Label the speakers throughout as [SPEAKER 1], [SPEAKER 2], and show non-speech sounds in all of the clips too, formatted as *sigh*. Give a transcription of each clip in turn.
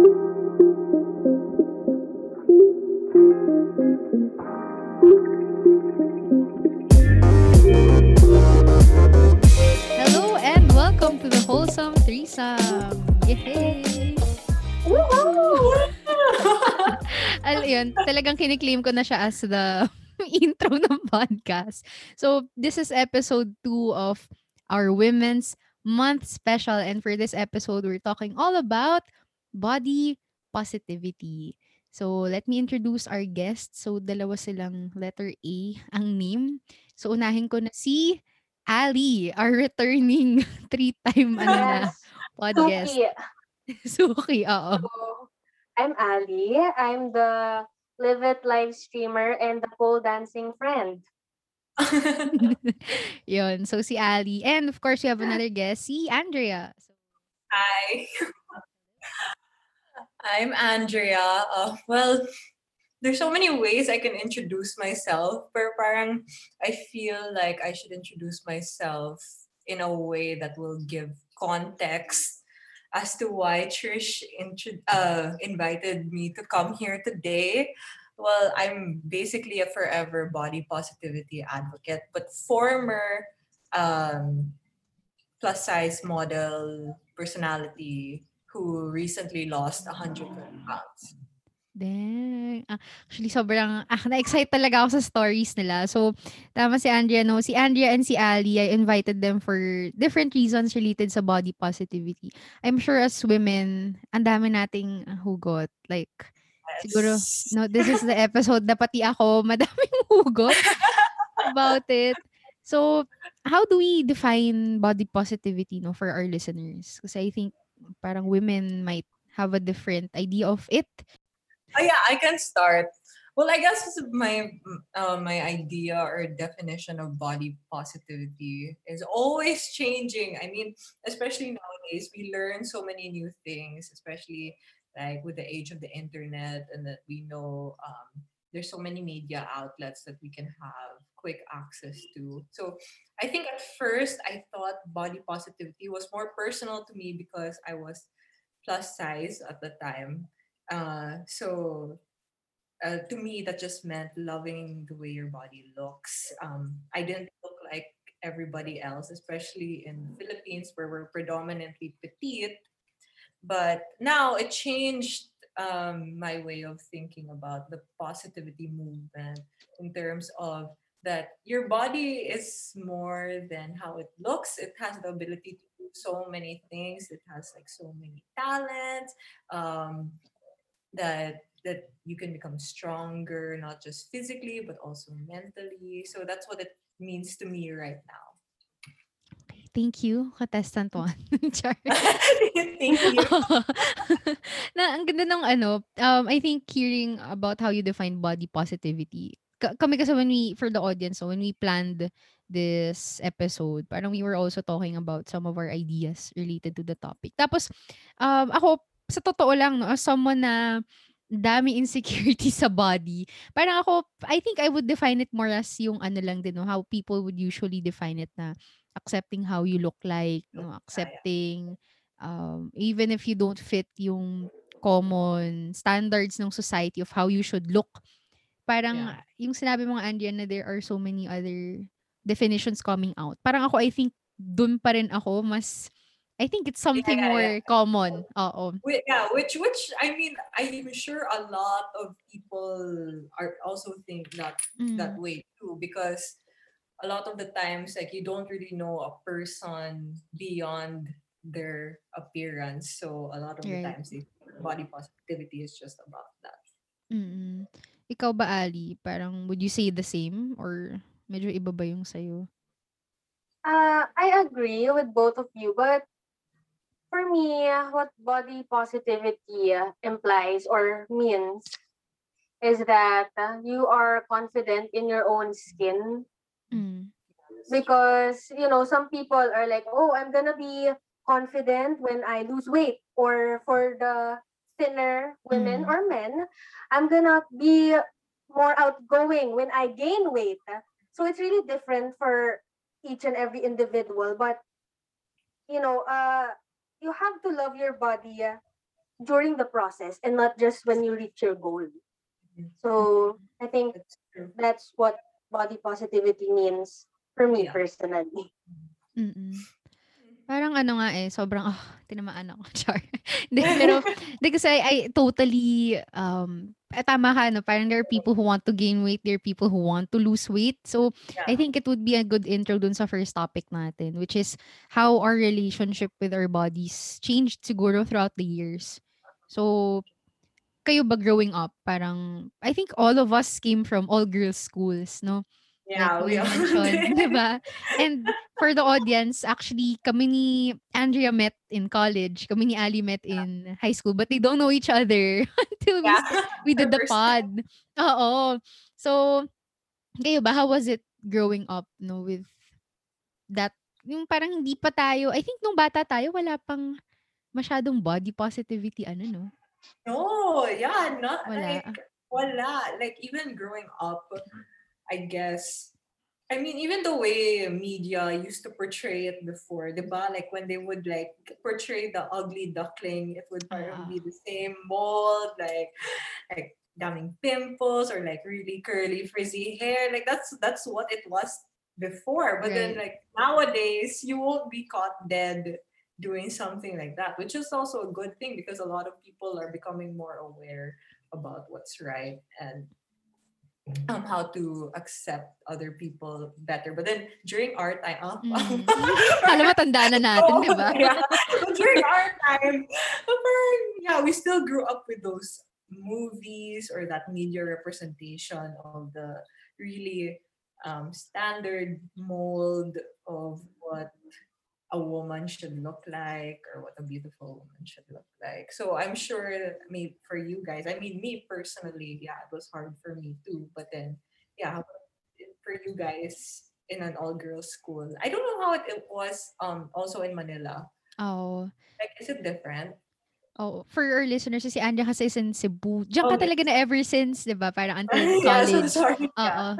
[SPEAKER 1] Hello and welcome to the Wholesome Threesome! Yay! Alam yun, talagang kiniklaim ko na siya as the *laughs* intro ng podcast. So, this is episode 2 of our Women's Month special. And for this episode, we're talking all about body positivity. So, let me introduce our guests. So, dalawa silang letter A ang name. So, unahin ko na si Ali, our returning *laughs* three-time ano na, podcast.
[SPEAKER 2] Suki. *laughs*
[SPEAKER 1] Suki, oo.
[SPEAKER 2] So, I'm Ali. I'm the Live It live streamer and the pole dancing friend. *laughs*
[SPEAKER 1] Yun. So, si Ali. And of course, we have another guest, si Andrea. So,
[SPEAKER 3] Hi. I'm Andrea. Uh, well, there's so many ways I can introduce myself, but parang I feel like I should introduce myself in a way that will give context as to why Trish intro- uh, invited me to come here today. Well, I'm basically a forever body positivity advocate, but former um, plus size model personality who recently lost 120 pounds.
[SPEAKER 1] Dang. Ah, actually, sobrang, ah, na-excite talaga ako sa stories nila. So, tama si Andrea, no? Si Andrea and si Ali, I invited them for different reasons related sa body positivity. I'm sure as women, ang dami nating hugot. Like, siguro,
[SPEAKER 3] Yes.
[SPEAKER 1] no, this is the episode na pati ako, *laughs* madaming hugot about it. So, how do we define body positivity no for our listeners? Kasi I think parang women might have a different idea of it.
[SPEAKER 3] Oh yeah, I can start. Well, I guess my uh, my idea or definition of body positivity is always *laughs* changing. I mean, especially nowadays, we learn so many new things, especially like with the age of the internet, and that we know um, there's so many media outlets that we can have quick access to. So I think at first I thought body positivity was more personal to me because I was plus size at the time. Uh, so uh, to me, that just meant loving the way your body looks. Um, I didn't look like everybody else, especially in the Philippines where we're predominantly petite. But now it changed um, my way of thinking about the positivity movement in terms of that your body is more than how it looks. It has the ability to do so many things. It has like so many talents. Um, that that you can become stronger not just physically but also mentally so that's what it means to me right now
[SPEAKER 1] Thank you, contestant one. Char.
[SPEAKER 3] thank you *laughs*
[SPEAKER 1] na ang ganda ng ano, um, I think hearing about how you define body positivity. Ka- kami kasi when we, for the audience, so when we planned this episode, parang we were also talking about some of our ideas related to the topic. Tapos, um, ako, sa totoo lang, no, as someone na dami *laughs* insecurity sa body, parang ako, I think I would define it more as yung ano lang din, no, how people would usually define it na accepting how you look like, no, accepting um, even if you don't fit yung common standards ng society of how you should look. Parang
[SPEAKER 3] Yeah.
[SPEAKER 1] yung sinabi mo Andrea, na there are so many other definitions coming out. Parang ako, I think, dun pa rin ako, mas, I think it's something
[SPEAKER 3] yeah,
[SPEAKER 1] more
[SPEAKER 3] yeah.
[SPEAKER 1] common. Oo.
[SPEAKER 3] Yeah which which i mean i'm sure a lot of people are also think that that
[SPEAKER 1] Mm.
[SPEAKER 3] way too because a lot of the times like you don't really know a person beyond their appearance so a lot of the
[SPEAKER 1] Right.
[SPEAKER 3] times they, body positivity is just about that
[SPEAKER 1] Mm. Ikaw ba, Ali? Parang, would you say the same? Or medyo iba ba yung sa'yo?
[SPEAKER 2] Uh, I agree with both of you, but for me, what body positivity uh, implies or means is that uh, you are confident in your own skin
[SPEAKER 1] Mm.
[SPEAKER 2] because you know some people are like oh i'm gonna be confident when i lose weight or for the thinner women
[SPEAKER 1] Mm.
[SPEAKER 2] or men i'm gonna be more outgoing when i gain weight so it's really different for each and every individual but you know uh you have to love your body during the process and not just when you reach your goal. So I think
[SPEAKER 3] That's
[SPEAKER 2] what body positivity means for me
[SPEAKER 3] Yeah.
[SPEAKER 2] personally.
[SPEAKER 1] Mm. Parang ano nga eh, sobrang, ah, tinamaan ako. *laughs* Char. Hindi, *laughs* pero, hindi kasi I, I totally, um, eh, tama ka, no? Parang there are people who want to gain weight, there are people who want to lose weight. So, I
[SPEAKER 3] Yeah.
[SPEAKER 1] think it would be a good intro dun sa first topic natin, which is how our relationship with our bodies changed siguro throughout the years. So, kayo ba growing up, parang, I think all of us came from all-girls schools, no?
[SPEAKER 3] Yeah, we
[SPEAKER 1] we
[SPEAKER 3] all *laughs* did.
[SPEAKER 1] ba? And for the audience, actually, kami ni Andrea met in college. Kami ni Ali met in high school. But they don't know each other *laughs* until we,
[SPEAKER 3] Yeah.
[SPEAKER 1] st- we did *laughs* the pod. Oo. So, kayo ba, how was it growing up, no, with that, yung parang hindi pa tayo, I think nung bata tayo, wala pang masyadong body positivity, ano, no?
[SPEAKER 3] No, yeah, not
[SPEAKER 1] Wala.
[SPEAKER 3] like voila. Like even growing up, I guess. I mean, even the way media used to portray it before, the diba? Like when they would like portray the ugly duckling, it would
[SPEAKER 1] Ah.
[SPEAKER 3] parang be the same mold, like like daming pimples or like really curly frizzy hair. Like that's that's what it was before. But then like nowadays, you won't be caught dead doing something like that, which is also a good thing because a lot of people are becoming more aware about what's right and um, how to accept other people better. But then during our time, oh,
[SPEAKER 1] Mm. *laughs* Alam mo, tanda na *laughs* natin,
[SPEAKER 3] Oo,
[SPEAKER 1] di ba?
[SPEAKER 3] yeah. But during our time, parang, yeah, we still grew up with those movies or that media representation of the really um, standard mold of what a woman should look like or what a beautiful woman should look like. So I'm sure maybe for you guys, I mean me personally, yeah, it was hard for me too. But then yeah, how about it for you guys in an all girls school. I don't know how it, it was um also in Manila.
[SPEAKER 1] Oh.
[SPEAKER 3] Like is it different?
[SPEAKER 1] Oh, for our listeners, si Andrea kasi is in Cebu. Diyan ka
[SPEAKER 3] Okay.
[SPEAKER 1] talaga na ever since, di ba? Parang until *laughs*
[SPEAKER 3] yeah, so
[SPEAKER 1] college.
[SPEAKER 3] sorry.
[SPEAKER 1] Oo.
[SPEAKER 3] Yeah.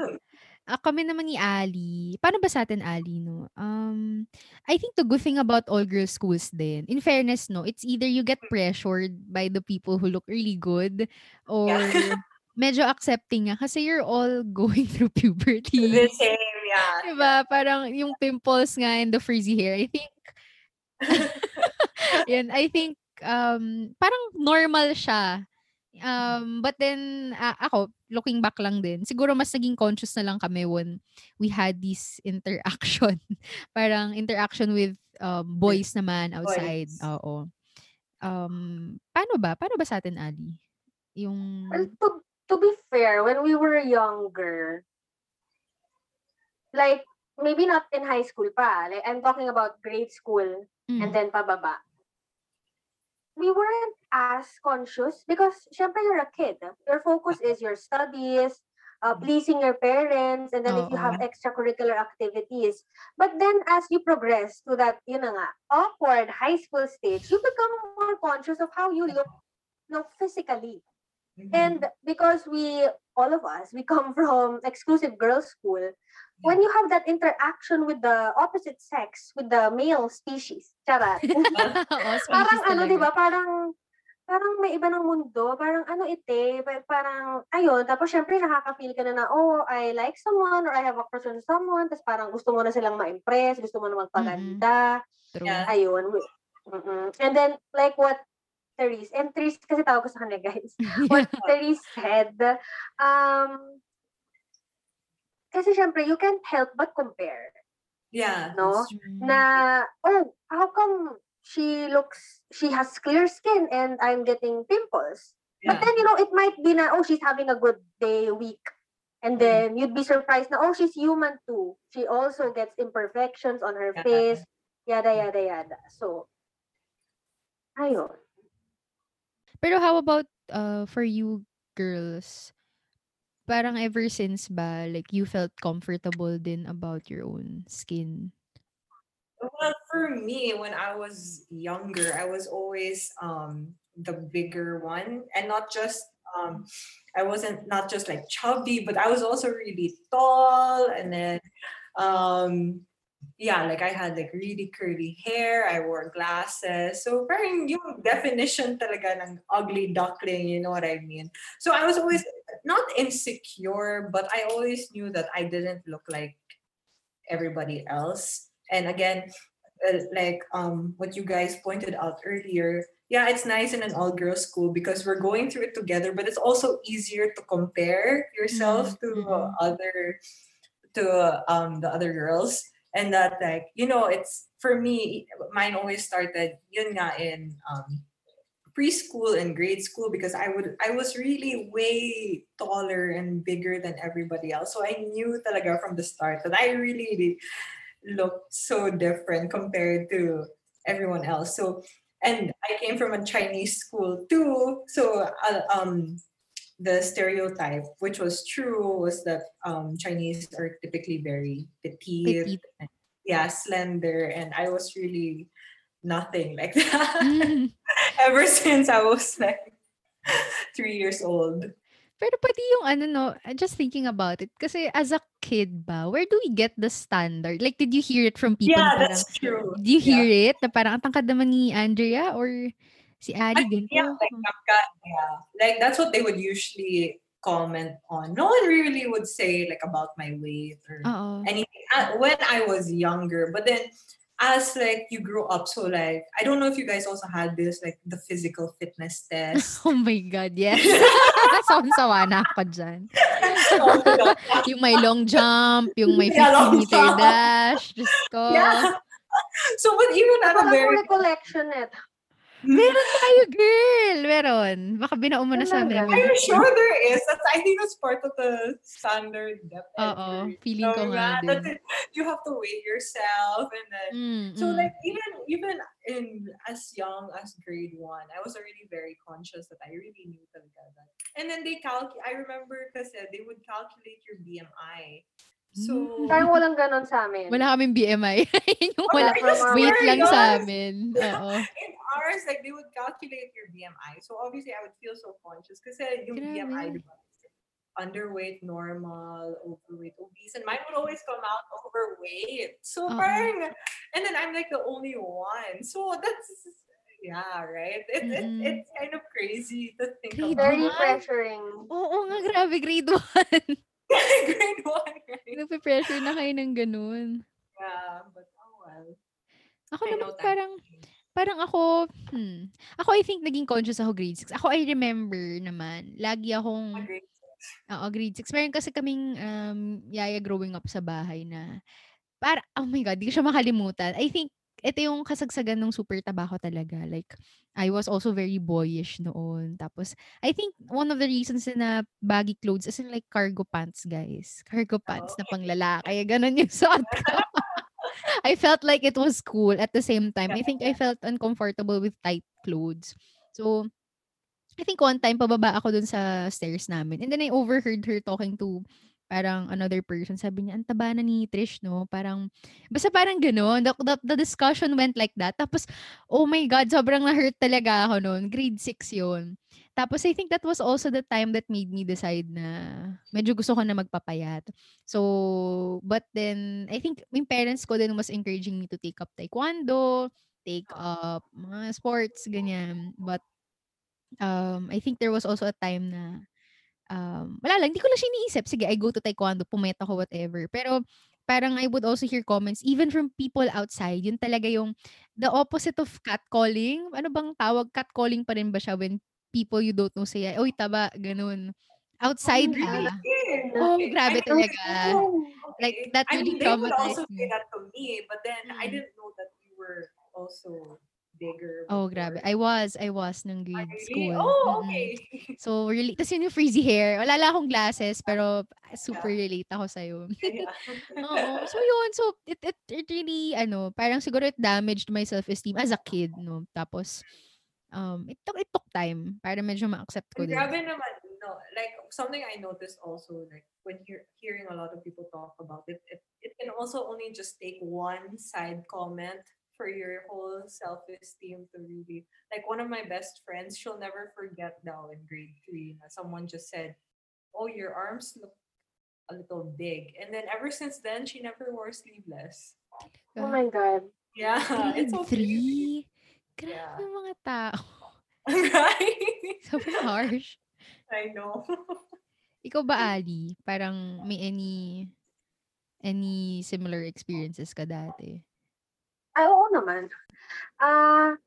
[SPEAKER 1] Ah, kami naman ni Ali. Paano ba sa atin, Ali, no? Um, I think the good thing about all-girls schools din, in fairness, no, it's either you get pressured by the people who look really good or
[SPEAKER 3] Yeah.
[SPEAKER 1] medyo accepting nga kasi you're all *laughs* going through
[SPEAKER 3] the
[SPEAKER 1] puberty.
[SPEAKER 3] same, yeah.
[SPEAKER 1] Diba? Parang yung pimples nga and the frizzy hair. I think, *laughs* *laughs* yun, I think, um, parang normal siya. Um, but then, ah, ako, looking back lang din, siguro mas naging conscious na lang kami when we had this *laughs* interaction. parang interaction with um, boys naman outside.
[SPEAKER 3] Boys.
[SPEAKER 1] Oo. Um, paano ba? Paano ba sa atin, Ali? Yung...
[SPEAKER 2] Well, to, to be fair, when we were younger, like maybe not in high school pa, like I'm talking about grade school
[SPEAKER 1] Mm,
[SPEAKER 2] and then pababa. We weren't as conscious because syempre you're a kid. Your focus is your studies, uh, pleasing your parents, and then if you have extracurricular activities. But then as you progress to that, yun na nga, awkward high school stage, you become more conscious of how you look, look physically.
[SPEAKER 3] Mhm.
[SPEAKER 2] And because we, all of us, we *laughs* come from exclusive girls' school, when you have that interaction with the opposite sex, with the male species, charat, *laughs*
[SPEAKER 1] Oo, *laughs* species
[SPEAKER 2] parang ano,
[SPEAKER 1] talaga.
[SPEAKER 2] di ba, parang, parang may iba ng mundo, parang ano ite, pa- parang, ayun, tapos syempre nakaka-feel ka na na, oh, I like someone, or I have a crush on someone, tapos parang gusto mo na silang ma-impress, gusto mo na magpaganda,
[SPEAKER 1] True.
[SPEAKER 3] Yeah.
[SPEAKER 2] ayun. Mm-mm. And then, like what Therese, and Therese kasi tawag ko sa kanya, guys *laughs* what Therese said, um, kasi syempre, you can't help but compare.
[SPEAKER 3] Yeah.
[SPEAKER 2] No?
[SPEAKER 3] that's true.
[SPEAKER 2] Na, oh, how come she looks, she has clear skin and I'm getting pimples? But then, you know, it might be na, oh, she's having a good day, week. And
[SPEAKER 3] Mm.
[SPEAKER 2] then you'd be surprised na, oh, she's human too. She also gets imperfections on her
[SPEAKER 3] Yeah.
[SPEAKER 2] face, yada, yada, yada. So, ayun.
[SPEAKER 1] Pero how about uh, for you girls? Parang ever since ba, like you felt comfortable din about your own skin?
[SPEAKER 3] Well, for me, when I was younger, I was always um the bigger one, and not just um, I wasn't not just like chubby, but I was also really tall, and then um, yeah, like I had like really curly hair, I wore glasses. So parang yung definition talaga ng ugly duckling, you know what I mean? So I was always not insecure, but I always knew that I didn't look like everybody else. And again, uh, like um what you guys pointed out earlier, yeah, it's nice in an all girls school because we're going through it together, but it's also easier to compare yourself to uh,
[SPEAKER 1] Mhm.
[SPEAKER 3] other to um the other girls and that like you know it's for me mine always started yun nga in um preschool and grade school because I would I was really way taller and bigger than everybody else. So I knew talaga from the start that I really looked so different compared to everyone else. So and I came from a Chinese school too. So uh, um the stereotype, which was true, was that um, Chinese are typically very petite,
[SPEAKER 1] Petite.
[SPEAKER 3] yeah, slender, and I was really nothing *laughs* like that
[SPEAKER 1] Mm. *laughs*
[SPEAKER 3] ever since I was like three years old.
[SPEAKER 1] Pero pati yung ano 'no, just thinking about it, kasi as a kid ba, where do we get the standard? Like, did you hear it from people
[SPEAKER 3] Yeah,
[SPEAKER 1] parang,
[SPEAKER 3] that's true.
[SPEAKER 1] did you
[SPEAKER 3] Yeah.
[SPEAKER 1] hear it? Na parang ang tangkad naman ni Andrea or si Ali
[SPEAKER 3] I- yeah,
[SPEAKER 1] ganito.
[SPEAKER 3] like Kapka, yeah, like that's what they would usually comment on. No one really would say like about my weight or
[SPEAKER 1] Oo.
[SPEAKER 3] anything uh, when I was younger. But then as like you grew up, so like I don't know if you guys also had this like the physical fitness test. *laughs*
[SPEAKER 1] Oh my God, yes. *laughs* *laughs* Sawang-sawa na ako dyan.
[SPEAKER 3] Oh my
[SPEAKER 1] Yung may long jump, yung may 50
[SPEAKER 3] Yeah,
[SPEAKER 1] meter
[SPEAKER 3] jump.
[SPEAKER 1] dash. Diyos ko.
[SPEAKER 3] yeah. So but even at a
[SPEAKER 2] Wala
[SPEAKER 3] very
[SPEAKER 2] akong recollection eh.
[SPEAKER 1] Meron tayo, girl. Meron. Baka binaon mo na sa amin.
[SPEAKER 2] Talaga?
[SPEAKER 3] I'm sure there is. That's I think that's part of the standard depth.
[SPEAKER 1] Oo, feeling ko
[SPEAKER 3] So,
[SPEAKER 1] nga
[SPEAKER 3] yeah,
[SPEAKER 1] din.
[SPEAKER 3] You have to weigh yourself and then
[SPEAKER 1] Mm,
[SPEAKER 3] So
[SPEAKER 1] mm.
[SPEAKER 3] like even even in as young as grade one, I was already very conscious that I really knew talaga that. And then they calculate. I remember kasi they would calculate your BMI. So
[SPEAKER 1] Mm.
[SPEAKER 2] Parang walang ganon sa amin.
[SPEAKER 1] Wala kaming BMI. *laughs* Yun yung
[SPEAKER 3] Wala,
[SPEAKER 1] wala. Weight
[SPEAKER 3] swear,
[SPEAKER 1] lang sa amin. Oo. *laughs*
[SPEAKER 3] in ours, like they would calculate your BMI. So obviously, I would feel so conscious kasi yung
[SPEAKER 1] Grabe.
[SPEAKER 3] BMI, diba, underweight, normal, overweight, obese, and mine would always come out overweight. So
[SPEAKER 1] Oo.
[SPEAKER 3] parang, and then I'm like the only one. So that's yeah, right. It, it,
[SPEAKER 1] Mm-mm.
[SPEAKER 3] it's kind of crazy to think
[SPEAKER 1] Grade
[SPEAKER 3] about.
[SPEAKER 2] Very pressuring.
[SPEAKER 1] Oo nga, grabe. Grade 1. *laughs* *laughs*
[SPEAKER 3] grade one, right?
[SPEAKER 1] Nagpe-pressure na kayo ng ganun.
[SPEAKER 3] Yeah, but oh well.
[SPEAKER 1] Ako
[SPEAKER 3] I
[SPEAKER 1] naman parang, parang ako, hmm. Ako I think naging conscious ako grade 6. Ako I remember naman, lagi akong,
[SPEAKER 3] Agree.
[SPEAKER 1] oo, grade 6. Meron kasi kaming um, yaya growing up sa bahay na, para, oh my God, di ko siya makalimutan. I think, ito yung kasagsagan ng super taba ko talaga. Like, I was also very boyish noon. Tapos, I think one of the reasons na baggy clothes, as in like cargo pants, guys. Cargo pants na pang lalaki. Ganon yung suot ko. *laughs* I felt like it was cool at the same time. I think I felt uncomfortable with tight clothes. So, I think one time pababa ako dun sa stairs namin. And then I overheard her talking to parang another person. Sabi niya, ang taba na ni Trish, no? Parang, basta parang gano'n. The, the, the discussion went like that. Tapos, oh my God, sobrang na-hurt talaga ako noon. Grade 6 yun. Tapos, I think that was also the time that made me decide na medyo gusto ko na magpapayat. So, but then, I think yung parents ko din was encouraging me to take up taekwondo, take up mga sports, ganyan. But, um, I think there was also a time na, um, wala lang, hindi ko lang siya iniisip. Sige, I go to taekwondo, pumayat ako, whatever. Pero, parang I would also hear comments, even from people outside, yun talaga yung, the opposite of catcalling. Ano bang tawag? Catcalling pa rin ba siya when people you don't know say, oy, taba, ganun. Outside
[SPEAKER 2] Oh,
[SPEAKER 1] ha.
[SPEAKER 2] really?
[SPEAKER 1] Oh,
[SPEAKER 3] Okay.
[SPEAKER 1] grabe
[SPEAKER 3] I
[SPEAKER 1] talaga.
[SPEAKER 2] Oh.
[SPEAKER 1] Like,
[SPEAKER 3] Okay.
[SPEAKER 1] that
[SPEAKER 3] I
[SPEAKER 1] really
[SPEAKER 3] mean, they would also
[SPEAKER 1] traumatized
[SPEAKER 3] say
[SPEAKER 1] me.
[SPEAKER 3] that to me, but then I
[SPEAKER 1] Mm.
[SPEAKER 3] didn't know that you were also bigger.
[SPEAKER 1] Oh, grabe.
[SPEAKER 3] before.
[SPEAKER 1] I was, I was nung grade
[SPEAKER 3] really?
[SPEAKER 1] school.
[SPEAKER 3] Oh, okay.
[SPEAKER 1] So, really, tas yun yung frizzy hair. Wala lang akong glasses, *laughs* pero super relate ako sa'yo. *laughs* *laughs*
[SPEAKER 3] yeah.
[SPEAKER 1] Oo. So, yun. So, it, it, it really, ano, parang siguro it damaged my self-esteem as a kid, no? Tapos, um, it took, it took time para medyo ma-accept ko din.
[SPEAKER 3] grabe naman, no, like something I noticed also, like when you're hearing a lot of people talk about it, it, it can also only just take one side comment for your whole self-esteem to really, like one of my best friends, she'll never forget now in grade three, someone just said, oh, your arms look a little big. And then ever since then, she never wore sleeveless.
[SPEAKER 2] Oh my God.
[SPEAKER 3] Yeah, it's
[SPEAKER 1] Grade
[SPEAKER 3] okay.
[SPEAKER 1] 3? Grabe
[SPEAKER 3] Yeah.
[SPEAKER 1] mga tao. *laughs*
[SPEAKER 3] right? *laughs*
[SPEAKER 1] Sobrang harsh.
[SPEAKER 3] I know. *laughs*
[SPEAKER 1] Ikaw ba, Ali? Parang may any any similar experiences ka dati?
[SPEAKER 2] Ay, oo naman. Ah,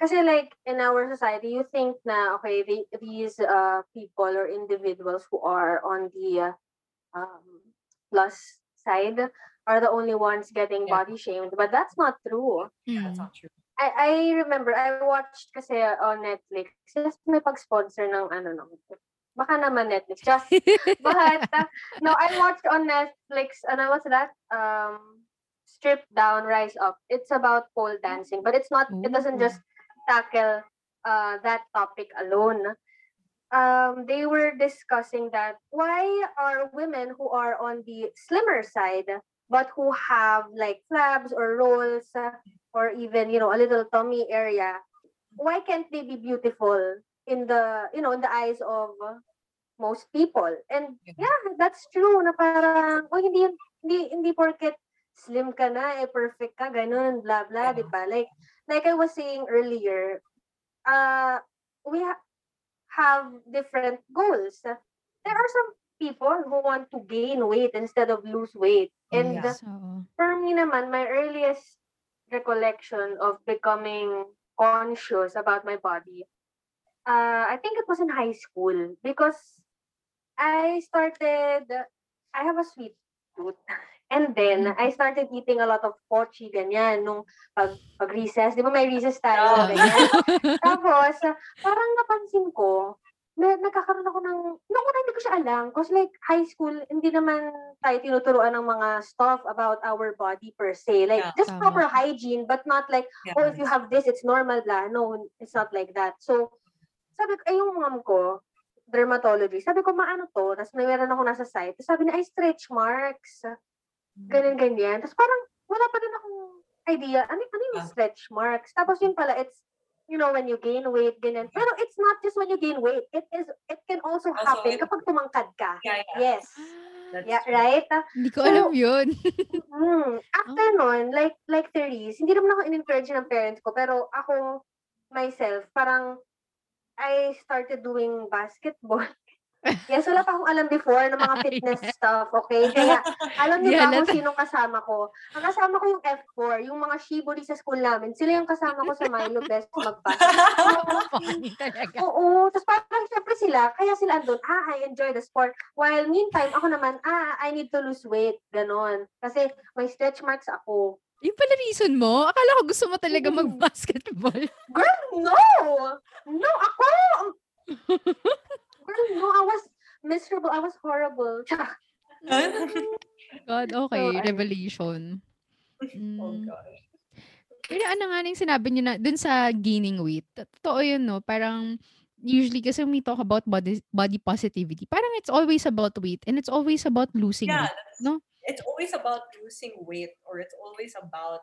[SPEAKER 2] kasi like in our society, you think na okay, the, these uh people or individuals who are on the uh, um, plus side are the only ones getting
[SPEAKER 3] Yeah.
[SPEAKER 2] body shamed, but that's not true.
[SPEAKER 3] That's
[SPEAKER 1] Mm.
[SPEAKER 3] not true.
[SPEAKER 2] I I remember I watched kasi on Netflix. Just may pag-sponsor ng ano no. Baka naman Netflix. Just *laughs* but uh, no, I watched on Netflix. Ano what's that? Um, Strip Down, Rise Up. It's about pole dancing, but it's not. It doesn't just tackle uh that topic alone. Um, they were discussing that why are women who are on the slimmer side but who have like flabs or rolls or even you know a little tummy area why can't they be beautiful in the you know in the eyes of most people and
[SPEAKER 3] Yeah.
[SPEAKER 2] yeah that's true na parang oh hindi hindi hindi porket slim ka na eh perfect ka ganun blah blah
[SPEAKER 3] Yeah.
[SPEAKER 2] di ba like like I was saying earlier uh we ha- have different goals there are some people who want to gain weight instead of lose weight and
[SPEAKER 3] Yeah.
[SPEAKER 1] Oo.
[SPEAKER 2] for me naman, my earliest recollection of becoming conscious about my body, uh, I think it was in high school because I started, I have a sweet tooth. *laughs* And then, I started eating a lot of pochi, ganyan, nung pag, pag recess. Di ba may recess tayo, ganyan. *laughs* Tapos, ah, parang napansin ko, na, nagkakaroon ako ng, noong una hindi ko siya alam. Because like, high school, hindi naman tayo tinuturuan ng mga stuff about our body per se. Like,
[SPEAKER 3] Yeah,
[SPEAKER 2] just
[SPEAKER 1] tama.
[SPEAKER 2] proper hygiene, but not like,
[SPEAKER 3] Yeah.
[SPEAKER 2] oh, if you have this, it's normal, blah. No, it's not like that. So, sabi ko, ay, yung mom ko, dermatology, sabi ko, maano to? Tapos may meron ako nasa site. Tapos sabi niya, ay, stretch marks. Ganun, ganyan. Tapos parang, wala pa rin akong idea. Ano, ano yung
[SPEAKER 3] Ah.
[SPEAKER 2] stretch marks? Tapos yun pala, it's, you know, when you gain weight, ganyan. Pero it's not just when you gain weight. It is, it can also,
[SPEAKER 3] Also,
[SPEAKER 2] happen
[SPEAKER 3] it-
[SPEAKER 2] kapag tumangkad ka.
[SPEAKER 3] Yeah, yeah.
[SPEAKER 2] Yes.
[SPEAKER 3] That's
[SPEAKER 2] Yeah,
[SPEAKER 3] true.
[SPEAKER 2] right? Ah,
[SPEAKER 1] Hindi ko
[SPEAKER 2] So,
[SPEAKER 1] alam yun.
[SPEAKER 2] Mm. After nun, like, like Therese, hindi naman ako in-encourage ng parents ko, pero ako, myself, parang, I started doing basketball. Yes, wala pa akong alam before ng mga *laughs* fitness stuff, okay? Kaya, alam niyo *laughs*
[SPEAKER 1] Yeah,
[SPEAKER 2] ba kung sinong kasama ko? Ang kasama ko yung F4, yung mga shibori sa school namin. Sila yung kasama ko sa Milo Best. *laughs*
[SPEAKER 1] Funny talaga.
[SPEAKER 2] Oo, tapos parang syempre sila, kaya sila andun, ah, I enjoy the sport. While meantime, ako naman, ah, I need to lose weight, ganon. Kasi may stretch marks ako.
[SPEAKER 1] Yung pala reason mo? Akala ko gusto mo talaga mag-basketball.
[SPEAKER 2] Girl, no! No, ako! Girl, no, I was miserable. I was horrible.
[SPEAKER 1] God, okay.
[SPEAKER 2] So.
[SPEAKER 1] Revelation. *laughs*
[SPEAKER 3] oh
[SPEAKER 1] Mm.
[SPEAKER 3] gosh.
[SPEAKER 1] Pero ano nga nang sinabi niyo na dun sa gaining weight, totoo yun, no? Parang, usually kasi when we talk about body, body positivity, parang it's always about weight and it's always about losing
[SPEAKER 3] Yeah,
[SPEAKER 1] weight. no?
[SPEAKER 3] it's always about losing weight or it's always about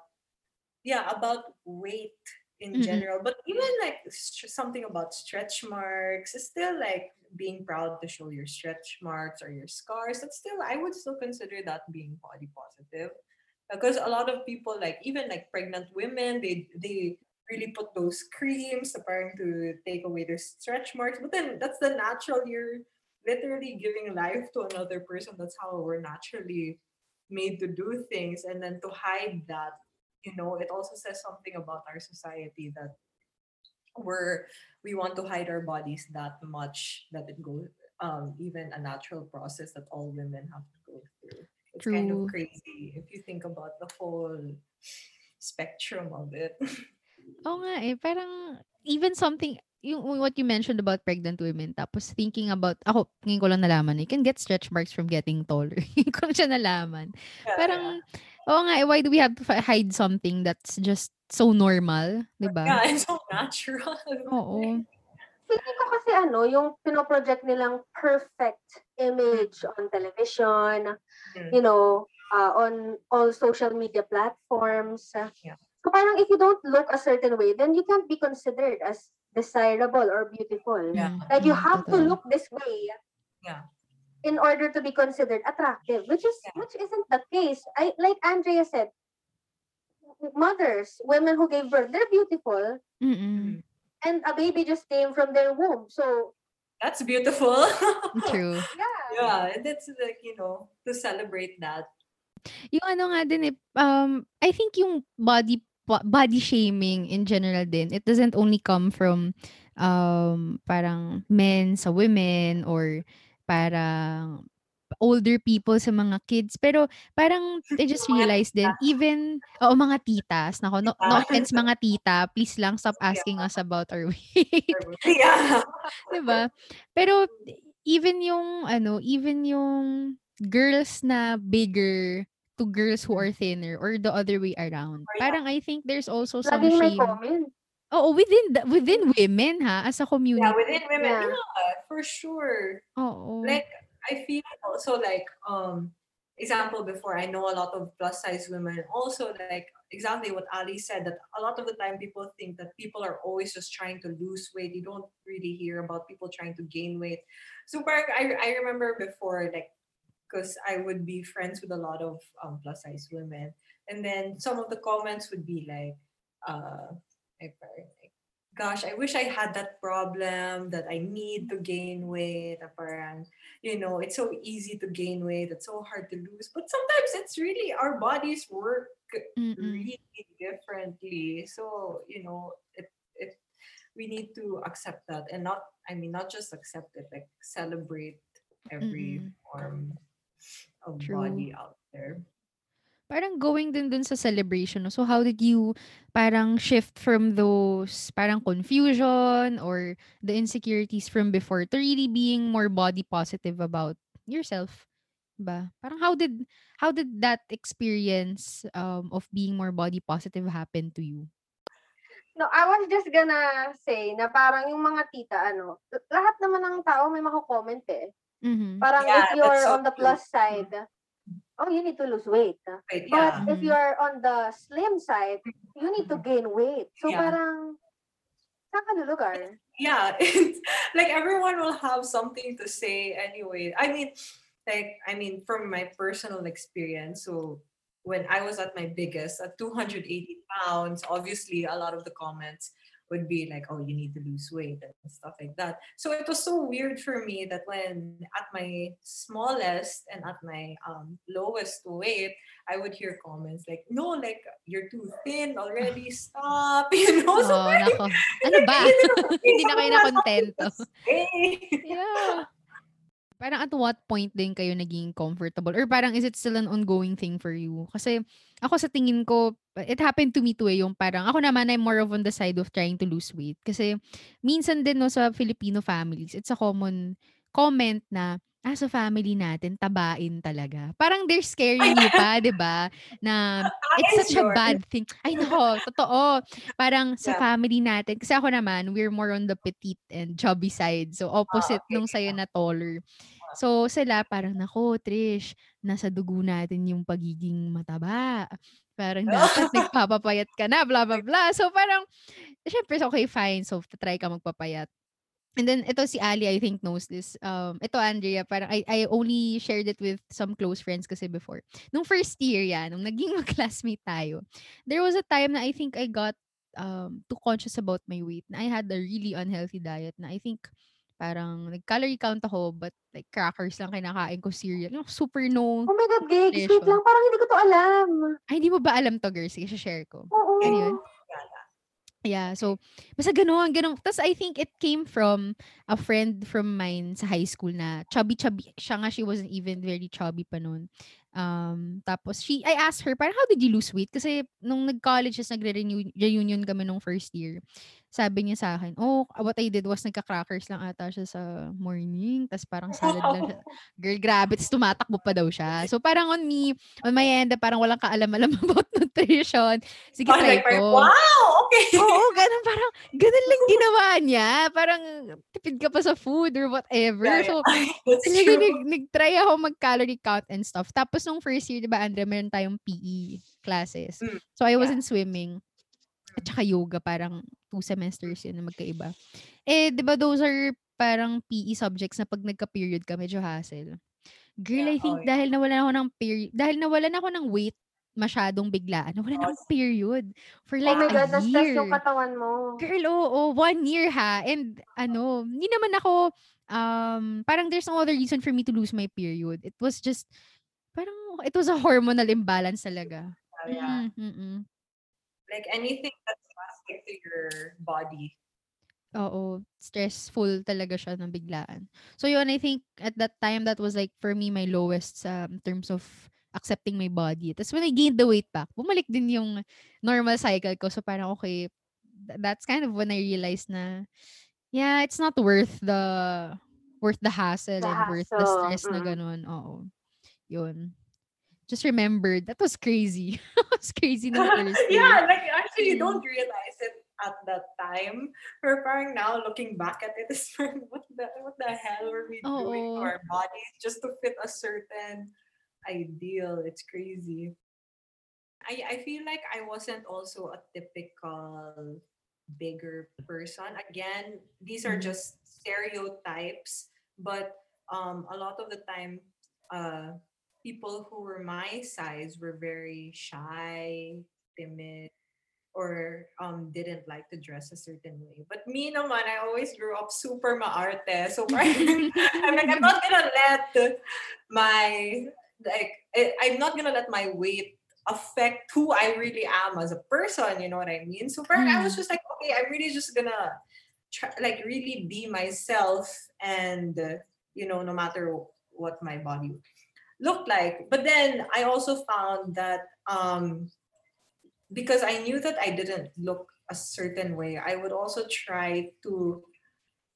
[SPEAKER 3] yeah about weight in
[SPEAKER 1] Mm-mm.
[SPEAKER 3] general but even like st- something about stretch marks is still like being proud to show your stretch marks or your scars that's still i would still consider that being body positive because a lot of people like even like pregnant women they they really put those creams apparently to take away their stretch marks but then that's the natural you're literally giving life to another person that's how we're naturally made to do things and then to hide that you know it also says something about our society that we're we want to hide our bodies that much that it goes um even a natural process that all women have to go through it's kind of crazy if you think about the whole spectrum of it
[SPEAKER 1] Oo nga eh, parang even something, yung what you mentioned about pregnant women, tapos thinking about, ako, ngayon ko lang nalaman, you can get stretch marks from getting taller. *laughs* Ngayon ko lang siya nalaman.
[SPEAKER 3] Yeah,
[SPEAKER 1] Parang, oo nga eh, why do we have to hide something that's just so normal, di ba?
[SPEAKER 3] yeah, it's so natural *laughs*
[SPEAKER 1] Oo.
[SPEAKER 2] feeling ko kasi ano, yung pinoproject nilang perfect image on television,
[SPEAKER 3] Mm.
[SPEAKER 2] you know, uh, on all social media platforms.
[SPEAKER 3] Yeah.
[SPEAKER 2] So parang if you don't look a certain way, then you can't be considered as desirable or beautiful.
[SPEAKER 3] Yeah.
[SPEAKER 2] Like you
[SPEAKER 1] mm,
[SPEAKER 2] have to look this way
[SPEAKER 3] Yeah.
[SPEAKER 2] In order to be considered attractive, which is
[SPEAKER 3] Yeah.
[SPEAKER 2] which isn't the case. I like Andrea said, mothers, women who gave birth, they're beautiful.
[SPEAKER 1] Mm.
[SPEAKER 2] And a baby just came from their womb. So,
[SPEAKER 3] That's beautiful. *laughs*
[SPEAKER 1] True.
[SPEAKER 2] yeah.
[SPEAKER 3] yeah, and that's like, you know, to celebrate that.
[SPEAKER 1] Yung ano nga din eh, um, I think yung body body shaming in general din, it doesn't only come from um, parang men sa women or parang older people sa mga kids. Pero parang *laughs* I just realized din, even, oo, mga titas. Nako, no, no offense mga tita, please lang stop *laughs* asking us about our weight. *laughs*
[SPEAKER 3] yeah.
[SPEAKER 1] 'Di ba? Pero even yung ano, even yung girls na bigger to girls who are thinner or the other way around.
[SPEAKER 3] Oh.
[SPEAKER 1] Parang I think there's also some
[SPEAKER 2] Laging may
[SPEAKER 1] shame.
[SPEAKER 2] comment.
[SPEAKER 1] Oo, within the, within women ha, as a community.
[SPEAKER 3] Yeah, within women,
[SPEAKER 2] Yeah.
[SPEAKER 3] yeah, for sure.
[SPEAKER 1] Oo.
[SPEAKER 3] Like I feel also like um example before I know a lot of plus size women also like exactly what Ali said that a lot of the time people think that people are always just trying to lose weight. You don't really hear about people trying to gain weight. So parang I I remember before like because I would be friends with a lot of um, plus size women and then some of the comments would be like uh like gosh, I wish I had that problem that I need to gain weight. Parang, you know, it's so easy to gain weight. It's so hard to lose. But sometimes it's really our bodies work
[SPEAKER 1] Mm-mm.
[SPEAKER 3] really differently. So, you know, it it we need to accept that and not I mean not just accept it, like celebrate every
[SPEAKER 1] Mm-mm.
[SPEAKER 3] form of
[SPEAKER 1] True.
[SPEAKER 3] body out there.
[SPEAKER 1] Parang going din dun sa celebration. no? So how did you parang shift from those parang confusion or the insecurities from before to really being more body positive about yourself? Ba? Parang how did how did that experience um, of being more body positive happen to you?
[SPEAKER 2] No, I was just gonna say na parang yung mga tita, ano, lahat naman ng tao may mako-comment eh.
[SPEAKER 1] Mhm.
[SPEAKER 2] Parang
[SPEAKER 3] Yeah,
[SPEAKER 2] if you're
[SPEAKER 3] so
[SPEAKER 2] on the
[SPEAKER 3] true.
[SPEAKER 2] plus side, oh, you need to lose weight. Ah.
[SPEAKER 3] Right,
[SPEAKER 2] But if you're mm-hmm. on the slim side, you need to mm-hmm. gain weight. So
[SPEAKER 3] Yeah.
[SPEAKER 2] parang, saan ka lulugar?
[SPEAKER 3] yeah *laughs* it's like everyone will have something to say anyway i mean like i mean from my personal experience so when i was at my biggest at 280 pounds obviously a lot of the comments would be like oh you need to lose weight and stuff like that so it was so weird for me that when at my smallest and at my um, lowest weight i would hear comments like no like you're too thin already stop *laughs* you know so
[SPEAKER 1] Oh, nako. Ano ba? *laughs* *laughs* Hindi na kayo na kontento. Yeah. Parang at what point din kayo naging comfortable? Or parang is it still an ongoing thing for you? Kasi ako sa tingin ko, it happened to me too eh, yung parang ako naman I'm more of on the side of trying to lose weight. Kasi minsan din no sa Filipino families, it's a common comment na ah, sa family natin, tabain talaga. Parang they're scaring you pa, *laughs* di ba? Na it's such a bad thing. Ay, nako, totoo. Parang sa
[SPEAKER 3] Yeah.
[SPEAKER 1] family natin, kasi ako naman, we're more on the petite and chubby side. So, opposite
[SPEAKER 3] Ah, okay.
[SPEAKER 1] nung sa'yo na taller. So, sila parang, nako, Trish, nasa dugo natin yung pagiging mataba. Parang *laughs* dapat nagpapapayat ka na, blah, blah, blah. So, parang, syempre, okay, fine. So, try ka magpapayat. And then, ito si Ali, I think knows this. Um, ito, Andrea, parang I, I only shared it with some close friends kasi before. Nung first year yan, nung naging *laughs* mag-classmate tayo, there was a time na I think I got um, too conscious about my weight. Na I had a really unhealthy diet na I think parang nag-calorie count ako but like crackers lang kinakain ko cereal. Yung super no.
[SPEAKER 2] Oh my God, Gigs, wait lang, parang hindi ko to alam.
[SPEAKER 1] Ay, hindi mo ba alam to, girls? Sige, share ko.
[SPEAKER 2] Oo.
[SPEAKER 1] Ano yun? Yeah, so, basta gano'n, gano'n. Tapos I think it came from a friend from mine sa high school na chubby-chubby. Siya nga, she wasn't even very chubby pa noon. Um, tapos, she, I asked her, parang how did you lose weight? Kasi nung nag-college, tas nagre-reunion kami nung first year, sabi niya sa akin, oh, what I did was nagka-crackers lang ata siya sa morning. Tapos parang salad lang siya. *laughs* Girl, grabe. Tapos tumatakbo pa daw siya. So parang on me, on my end, parang walang kaalam-alam *laughs* about nutrition. Sige,
[SPEAKER 3] Oh,
[SPEAKER 1] try
[SPEAKER 3] like,
[SPEAKER 1] ko.
[SPEAKER 3] wow, okay.
[SPEAKER 1] Oo, ganun. Parang, ganun lang ginawa niya. Parang, tipid ka pa sa food or whatever.
[SPEAKER 3] Yeah,
[SPEAKER 1] So, *laughs* talaga nag, nag-try ako mag-calorie count and stuff. Tapos, nung first year, di ba, Andrea, meron tayong PE classes.
[SPEAKER 3] Mm,
[SPEAKER 1] So, I was
[SPEAKER 3] yeah.
[SPEAKER 1] in swimming. At saka yoga, parang two semesters yun na magkaiba. Eh, di ba, those are parang PE subjects na pag nagka-period ka, medyo hassle. Girl,
[SPEAKER 3] Yeah,
[SPEAKER 1] I think
[SPEAKER 3] oh, yeah.
[SPEAKER 1] dahil nawalan ako ng period, dahil nawalan ako ng weight masyadong biglaan, nawalan akong period for
[SPEAKER 2] Oh
[SPEAKER 1] like
[SPEAKER 2] my
[SPEAKER 1] a
[SPEAKER 2] God, na-stress yung
[SPEAKER 1] year.
[SPEAKER 2] katawan mo.
[SPEAKER 1] Girl, oo, 1 year ha. And ano, hindi naman ako, um, parang there's no other reason for me to lose my period. It was just, parang it was a hormonal imbalance talaga.
[SPEAKER 3] Uh, yeah.
[SPEAKER 1] Mm, mm-mm.
[SPEAKER 3] Like anything that's drastic to your body.
[SPEAKER 1] Oo, stressful talaga siya ng biglaan. So yun, I think at that time, that was like for me my lowest sa in terms of accepting my body. Tapos when I gained the weight back, bumalik din yung normal cycle ko. So parang okay, th- that's kind of when I realized na, yeah, it's not worth the worth the hassle
[SPEAKER 2] The
[SPEAKER 1] and worth the stress na
[SPEAKER 2] mm.
[SPEAKER 1] ganun. Oo. Yun. Just remembered, that was crazy. *laughs* that was crazy *laughs* first year.
[SPEAKER 3] yeah, like actually you
[SPEAKER 1] Mm.
[SPEAKER 3] don't realize it at that time. We're parang now looking back at it, *laughs* is what the what the hell were we doing to our bodies just to fit a certain ideal? It's crazy. I I feel like I wasn't also a typical bigger person. Again, these are
[SPEAKER 1] Mhm.
[SPEAKER 3] just stereotypes, but um a lot of the time uh people who were my size were very shy, timid, or um didn't like to dress a certain way. But me no naman, I always grew up super maarte. So *laughs* I'm like, I'm not gonna let my like I- I'm not gonna let my weight affect who I really am as a person, you know what I mean? So parang I was
[SPEAKER 1] Mm.
[SPEAKER 3] just like, okay, I'm really just gonna try, like really be myself and uh, you know, no matter what my body looked like. But then I also found that um because I knew that I didn't look a certain way, I would also try to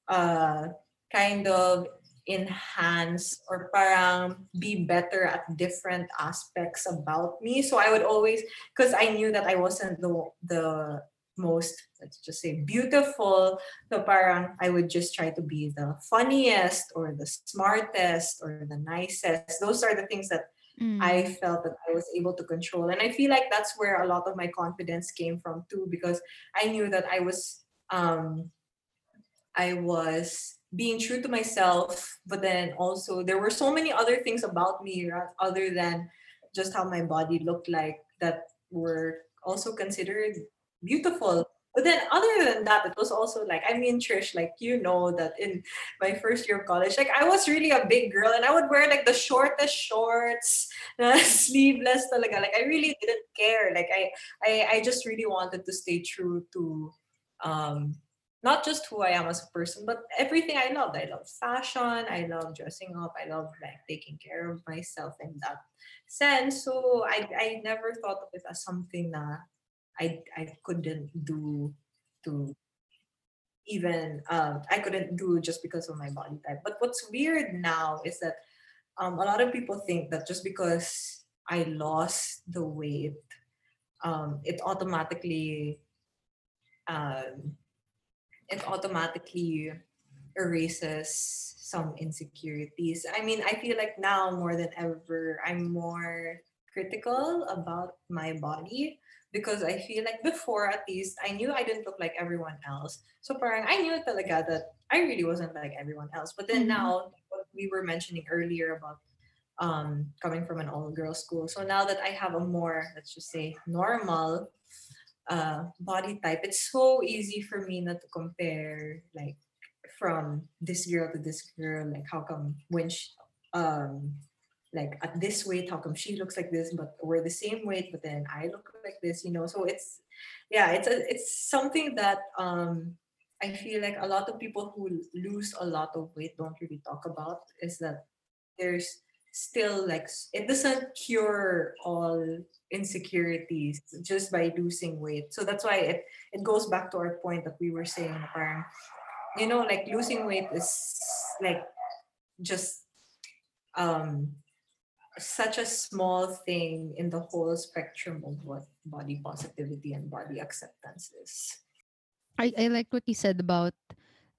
[SPEAKER 3] uh kind of enhance or parang be better at different aspects about me. So I would always because I knew that I wasn't the the most let's just say beautiful so parang I would just try to be the funniest or the smartest or the nicest those are the things that
[SPEAKER 1] Mm.
[SPEAKER 3] I felt that I was able to control. And I feel like that's where a lot of my confidence came from too, because I knew that I was um I was being true to myself, but then also there were so many other things about me other than just how my body looked like that were also considered beautiful. But then other than that, it was also like, I mean, Trish, like you know that in my first year of college, like I was really a big girl and I would wear like the shortest shorts, *laughs* sleeveless talaga. Like I really didn't care. Like I, I, I just really wanted to stay true to um not just who I am as a person, but everything I loved. I love fashion, I love dressing up, I love like taking care of myself in that sense. So I I never thought of it as something that I I couldn't do to even um I couldn't do just because of my body type. But what's weird now is that um a lot of people think that just because I lost the weight, um it automatically um it automatically erases some insecurities. I mean, I feel like now more than ever, I'm more critical about my body because I feel like before at least I knew I didn't look like everyone else. So parang I knew talaga that I really wasn't like everyone else. But then
[SPEAKER 1] Mhm.
[SPEAKER 3] now what we were mentioning earlier about um coming from an all girls school. So now that I have a more let's just say normal uh body type, it's so easy for me not to compare like from this girl to this girl like how come when she, um like at this weight how come she looks like this but we're the same weight but then i look like this you know? So it's yeah it's a, it's something that um i feel like a lot of people who lose a lot of weight don't really talk about is that there's still like it doesn't cure all insecurities just by losing weight. So that's why it it goes back to our point that we were saying parang you know like losing weight is like just um such a small thing in the whole spectrum of what body positivity and body acceptance is.
[SPEAKER 1] I, I like what you said about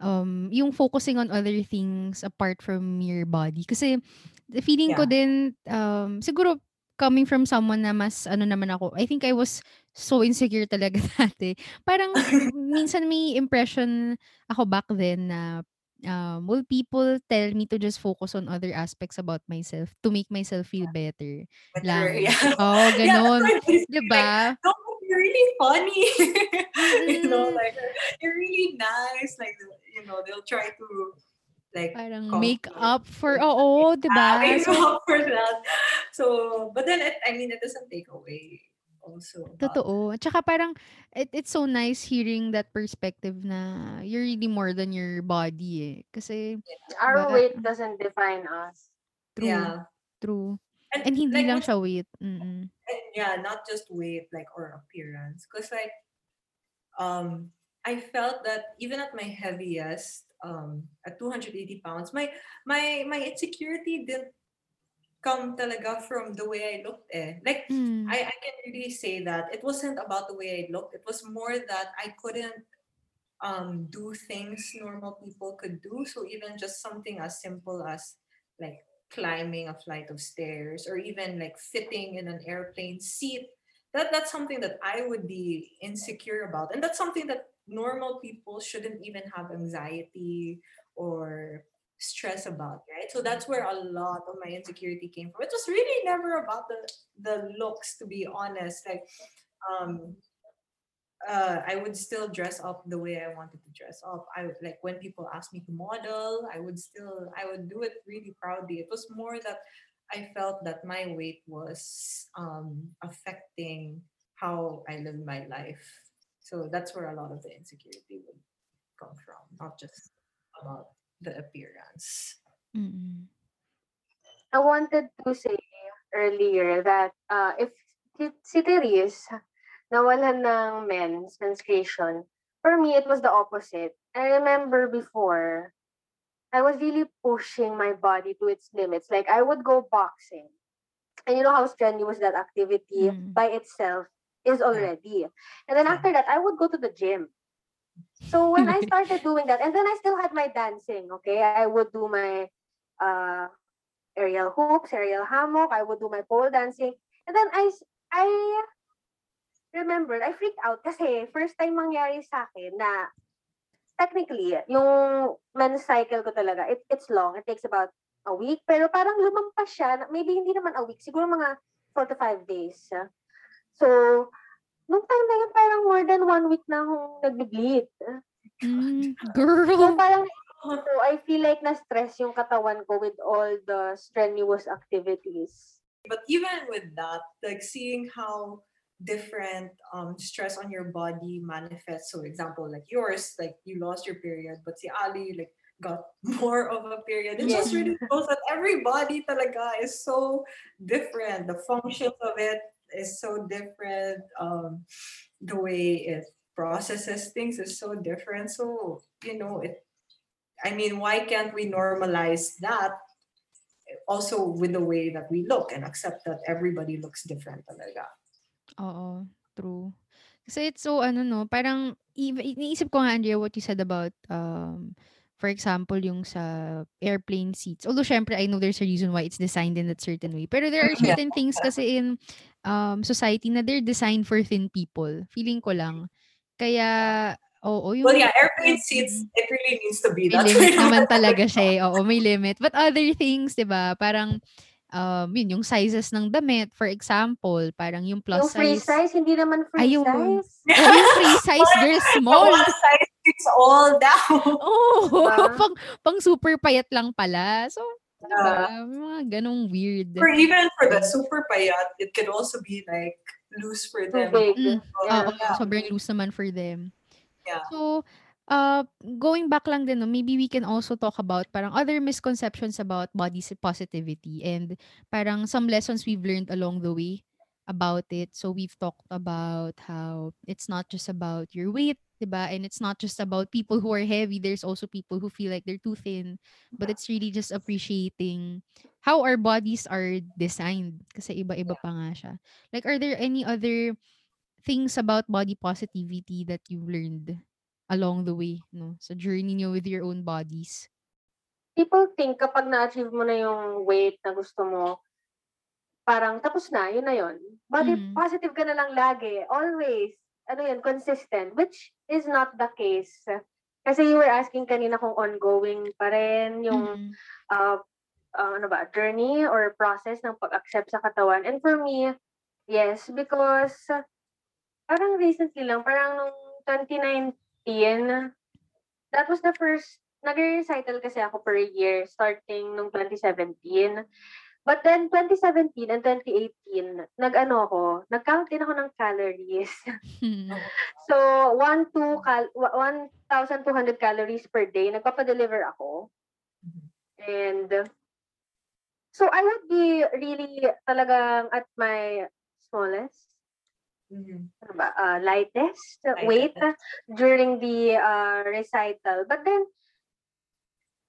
[SPEAKER 1] um yung focusing on other things apart from your body. Kasi the feeling ko
[SPEAKER 3] Yeah.
[SPEAKER 1] din um siguro coming from someone na mas ano naman ako I think I was so insecure *laughs* talaga dati parang minsan may impression ako back then na um, will people tell me to just focus on other aspects about myself to make myself feel better
[SPEAKER 3] Better,
[SPEAKER 1] lang.
[SPEAKER 3] yeah. *laughs*
[SPEAKER 1] Oo,
[SPEAKER 3] Yeah, that's
[SPEAKER 1] ganon.
[SPEAKER 3] why they say,
[SPEAKER 1] 'Di
[SPEAKER 3] like? "No, you're really funny." *laughs* You know, like, "You're really nice." Like, you know, they'll try to, like,
[SPEAKER 1] Parang make
[SPEAKER 3] compliment
[SPEAKER 1] up for *laughs* oo, 'di
[SPEAKER 3] Yeah,
[SPEAKER 1] ba? *laughs*
[SPEAKER 3] make
[SPEAKER 1] So
[SPEAKER 3] up for that. So, but then it, I mean, it doesn't take away also
[SPEAKER 1] Totoo. At saka parang it it's so nice hearing that perspective na you're really more than your body, eh. Kasi
[SPEAKER 2] Our
[SPEAKER 1] 'di ba
[SPEAKER 2] weight doesn't define us.
[SPEAKER 1] True,
[SPEAKER 3] Yeah.
[SPEAKER 1] true.
[SPEAKER 3] And
[SPEAKER 1] And hindi
[SPEAKER 3] like
[SPEAKER 1] lang siya weight, mm.
[SPEAKER 3] and yeah, not just weight like or appearance. Cause like um I felt that even at my heaviest, um at 280 pounds, my my my insecurity didn't come talaga from the way I looked eh. Like
[SPEAKER 1] Hmm.
[SPEAKER 3] I, I can really say that it wasn't about the way I looked. It was more that I couldn't um do things normal people could do. So even just something as simple as like climbing a flight of stairs or even like fitting in an airplane seat, that that's something that I would be insecure about. And that's something that normal people shouldn't even have anxiety or stress about, right? So that's where a lot of my insecurity came from. It was really never about the the looks, to be honest. Like um uh, I would still dress up the way I wanted to dress up. I would like when people asked me to model, I would still I would do it really proudly. It was more that I felt that my weight was um, affecting how I live my life. So that's where a lot of the insecurity would come from, not just about the appearance.
[SPEAKER 1] Mm.
[SPEAKER 2] I wanted to say earlier that uh, if si, si Therese nawalan ng mens, menstruation, for me, it was the opposite. I remember before, I was really pushing my body to its limits. Like, I would go boxing. And you know how strenuous that activity
[SPEAKER 1] Mm.
[SPEAKER 2] by itself is already. And then after that, I would go to the gym. So when I *laughs* started doing that, and then I still had my dancing, okay? I would do my uh, aerial hooks, aerial hammock, I would do my pole dancing. And then I, I remembered, I freaked out kasi first time mangyari sa akin na technically, yung men's cycle ko talaga, it, it's long. It takes about a week. Pero parang lumampas siya. Maybe hindi naman a week. Siguro mga four to five days. So, nung time na yun, parang more than one week na akong nag-bleed. *laughs*
[SPEAKER 1] Mm,
[SPEAKER 2] So, parang so I feel like na-stress yung katawan ko with all the strenuous activities.
[SPEAKER 3] But even with that, like seeing how different um stress on your body manifests. So example, like yours, like you lost your period, but si Ali like got *laughs* more of a period. It just really shows that everybody talaga is so different. The functions of it is so different. Um the way it processes things is so different. So, you know, it I mean, why can't we normalize that also with the way that we look and accept that everybody looks different talaga.
[SPEAKER 1] Oo, true. Kasi it's so ano 'no, parang iba iniisip ko nga Andrea what you said about, um, for example yung sa airplane seats. Although siyempre I know there's a reason why it's designed in that certain way. Pero there are
[SPEAKER 3] Mm, *laughs* yeah.
[SPEAKER 1] certain things kasi in, um, society na they're designed for thin people, feeling ko lang. Kaya oo, yung
[SPEAKER 3] Well, yeah, airplane seats, it really needs to be
[SPEAKER 1] May
[SPEAKER 3] that
[SPEAKER 1] limit
[SPEAKER 3] way.
[SPEAKER 1] naman *laughs* talaga siya, eh, oo, may limit. But other things, 'di ba, parang, um, yun yung sizes ng damit, for example, parang yung plus
[SPEAKER 2] Yung free
[SPEAKER 1] size
[SPEAKER 2] size, hindi naman free
[SPEAKER 1] ayun.
[SPEAKER 2] size.
[SPEAKER 1] Oo, yung free *laughs* size, girl,
[SPEAKER 3] The
[SPEAKER 1] small.
[SPEAKER 3] one size fits all down.
[SPEAKER 1] Oo, *laughs*
[SPEAKER 2] Diba? *laughs*
[SPEAKER 1] pang pang super payat lang pala. So, 'di
[SPEAKER 3] Yeah.
[SPEAKER 1] ba, may mga ganong weird.
[SPEAKER 3] Or even for the super payat, it could also be like loose for them.
[SPEAKER 2] big.
[SPEAKER 1] Mm,
[SPEAKER 2] Yeah.
[SPEAKER 1] oo,
[SPEAKER 3] Yeah.
[SPEAKER 1] sobrang loose naman for them.
[SPEAKER 3] Yeah.
[SPEAKER 1] So, uh, going back lang din 'no, maybe we can also talk about parang other misconceptions about body positivity and parang some lessons we've learned along the way about it. So, we've talked about how it's not just about your weight, 'di ba, and it's not just about people who are heavy, there's also people who feel like they're too thin, but it's really just appreciating how our bodies are designed kasi iba-iba pa nga siya. Like, are there any other things about body positivity that you've learned along the way 'no, sa journey niyo with your own bodies?
[SPEAKER 2] People think kapag na-achieve mo na yung weight na gusto mo, parang tapos na, yun na yun. Body
[SPEAKER 1] Mhm.
[SPEAKER 2] positive ka na lang lagi, always. Ano yun, consistent, which is not the case. Kasi you were asking kanina kung ongoing pa rin yung
[SPEAKER 1] Mm.
[SPEAKER 2] uh, uh, ano ba, journey or process ng pag-accept sa katawan. And for me, yes, because parang recently lang, parang nung 2019, that was the first, nag-recital kasi ako per year starting nung 2017. But then 2017 and 2018, nag-ano ako, nag-count din ako ng calories. *laughs* so, 1, 2, cal- 1,200 calories per day, nagpapadeliver ako. And so I would be really talagang at my smallest, Ba, uh, lightest weight during the uh, recital. But then,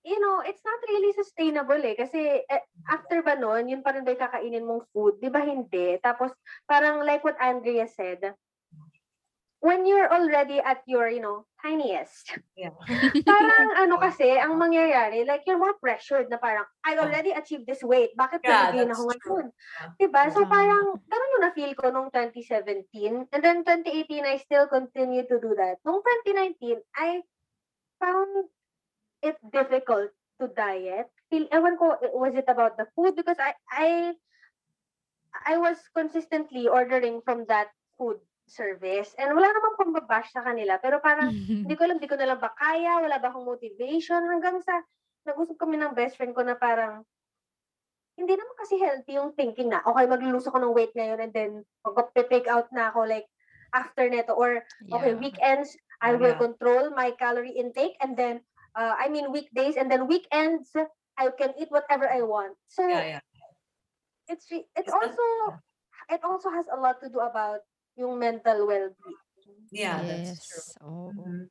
[SPEAKER 2] you know, it's not really sustainable eh. Kasi eh, after ba nun, yun pa rin ba kakainin mong food? Di ba hindi? Tapos, parang like what Andrea said, when you're already at your, you know, tiniest,
[SPEAKER 3] Yeah. *laughs*
[SPEAKER 2] parang ano kasi, ang mangyayari, like you're more pressured na parang, I already achieved this weight. Bakit
[SPEAKER 3] Yeah, that's
[SPEAKER 2] ako ngayon? Diba? So
[SPEAKER 1] Yeah.
[SPEAKER 2] parang, ganun yung na-feel ko nung 2017. And then 2018, I still continue to do that. Nung 2019, I found it difficult to diet. Feel, ewan ko, was it about the food? Because I, I, I was consistently ordering from that food service. And wala namang pambabash sa kanila. Pero parang, *laughs* hindi ko alam, hindi ko na lang ba kaya, wala ba akong motivation, hanggang sa, nag-usap kami ng best friend ko na parang, hindi naman kasi healthy yung thinking na, okay, maglulus ako ng weight ngayon and then mag-take out na ako like after neto or okay,
[SPEAKER 1] Yeah.
[SPEAKER 2] weekends I will
[SPEAKER 3] yeah.
[SPEAKER 2] control my calorie intake and then uh, I mean weekdays and then weekends I can eat whatever I want. So
[SPEAKER 3] Yeah, yeah.
[SPEAKER 2] it's it's also it also has a lot to do about yung mental well-being.
[SPEAKER 3] Yeah, that's true.
[SPEAKER 1] yes. Oo.
[SPEAKER 3] Mhm.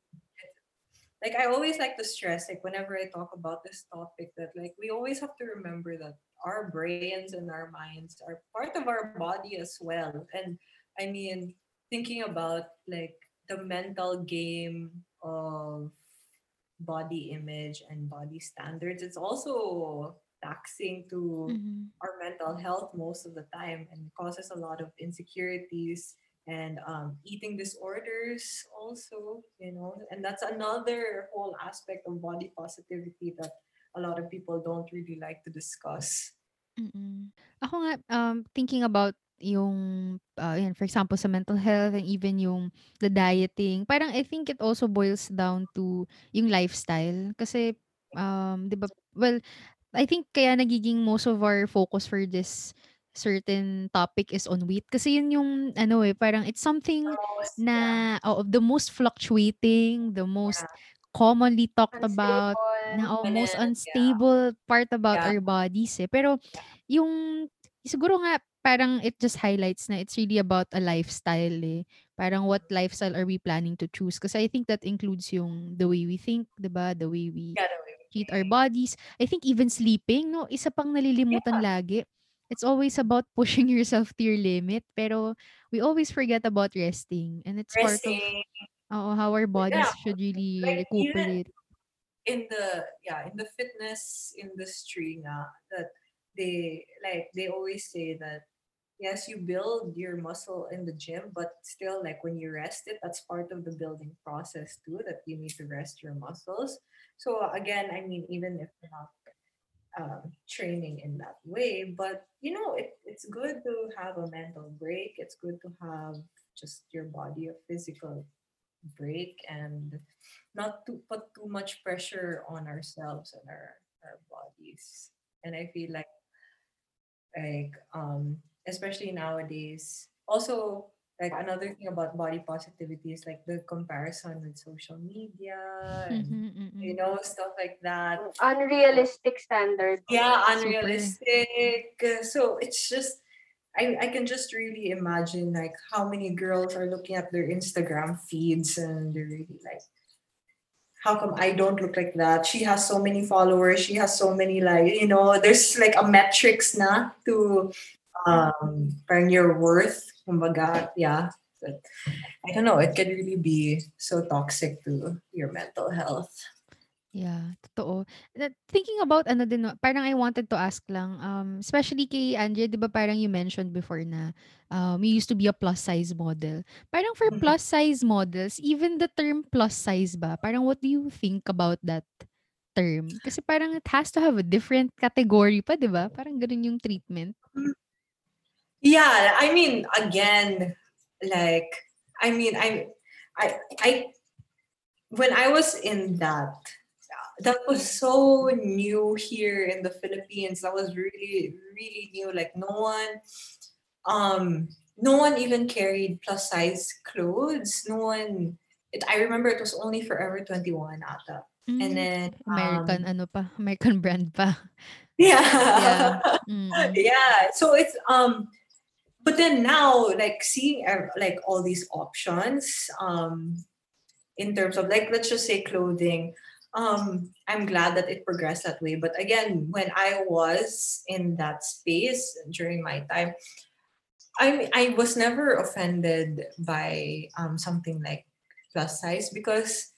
[SPEAKER 3] Like I always like to stress, like whenever I talk about this topic, that like we always have to remember that our brains and our minds are part of our body as well. And I mean, thinking about like the mental game of body image and body standards, it's also taxing to
[SPEAKER 1] Mhm.
[SPEAKER 3] our mental health most of the time and causes a lot of insecurities and um, eating disorders also you know and that's another whole aspect of body positivity that a lot of people don't really like to discuss
[SPEAKER 1] Mm. Ako nga, um, thinking about yung, ah, yan, for example, sa mental health and even yung the dieting, parang I think it also boils down to yung lifestyle. Kasi, um, di ba, well, I think kaya nagiging most of our focus for this certain topic is on weight. Kasi yun yung, ano eh, parang it's something
[SPEAKER 3] Most,
[SPEAKER 1] na,
[SPEAKER 3] yeah,
[SPEAKER 1] oo, the most fluctuating, the most commonly talked about, na
[SPEAKER 2] Unstable.
[SPEAKER 1] oh, most
[SPEAKER 3] Dominant, yeah.
[SPEAKER 1] unstable part about
[SPEAKER 3] Yeah.
[SPEAKER 1] our bodies eh. Pero yung siguro nga parang it just highlights na it's really about a lifestyle eh. Parang what lifestyle are we planning to choose? Kasi I think that includes yung the way we think, 'di ba? The way we
[SPEAKER 3] yeah,
[SPEAKER 1] treat our bodies. I think even sleeping, no? Isa pang nalilimutan lagi. It's always about pushing *laughs* yourself to your limit. Pero we always forget about resting. And it's part of
[SPEAKER 3] Resting,
[SPEAKER 1] how our bodies
[SPEAKER 3] Yeah,
[SPEAKER 1] should really
[SPEAKER 3] like,
[SPEAKER 1] recuperate.
[SPEAKER 3] in the yeah in the fitness industry nga that they like they always say that yes you build your muscle in the gym but still like when you rest it that's part of the building process too that you need to rest your muscles so again i mean even if you're not um, training in that way. But you know it, it's good to have a mental break. It's good to have just your body a physical break and not to put too much pressure on ourselves and our our bodies. And i feel like like um especially nowadays also like another thing about body positivity is like the comparison with social media and
[SPEAKER 1] Mhm, mm,
[SPEAKER 3] you
[SPEAKER 1] mm.
[SPEAKER 3] know stuff like that.
[SPEAKER 2] Unrealistic standards.
[SPEAKER 3] yeah unrealistic. Uh, so it's just I, I can just really imagine like how many girls are looking at their instagram feeds and they're really like how come i don't look like that? She has so many followers. She has so many like you know there's like a metrics na to um parang your worth kumbaga yeah but i don't know it can really be so toxic to your mental health
[SPEAKER 1] Yeah, totoo. Thinking about ano din parang I wanted to ask lang, um, especially kay Angie, 'di ba parang you mentioned before na, um, you used to be a plus size model. Parang for
[SPEAKER 3] Mhm.
[SPEAKER 1] plus size models, even the term plus size ba, parang what do you think about that term? Kasi parang it has to have a different category pa, 'di ba? Parang gano'n yung treatment.
[SPEAKER 3] Yeah, I mean, again, like, I mean, I, I, I, when I was in that, that was so new here in the Philippines. That was really, really new. Like, no one, um, no one even carried plus size clothes. No one. It, I remember it was only Forever Twenty One, ata.
[SPEAKER 1] Hmm,
[SPEAKER 3] And then,
[SPEAKER 1] American
[SPEAKER 3] um,
[SPEAKER 1] ano pa, American *laughs* brand pa.
[SPEAKER 3] yeah,
[SPEAKER 1] Yeah. *laughs* Mm.
[SPEAKER 3] yeah. So it's um but then now like seeing like all these options um in terms of like let's just say clothing um i'm glad that it progressed that way. But again when i was in that space during my time i i was never offended by um something like plus size because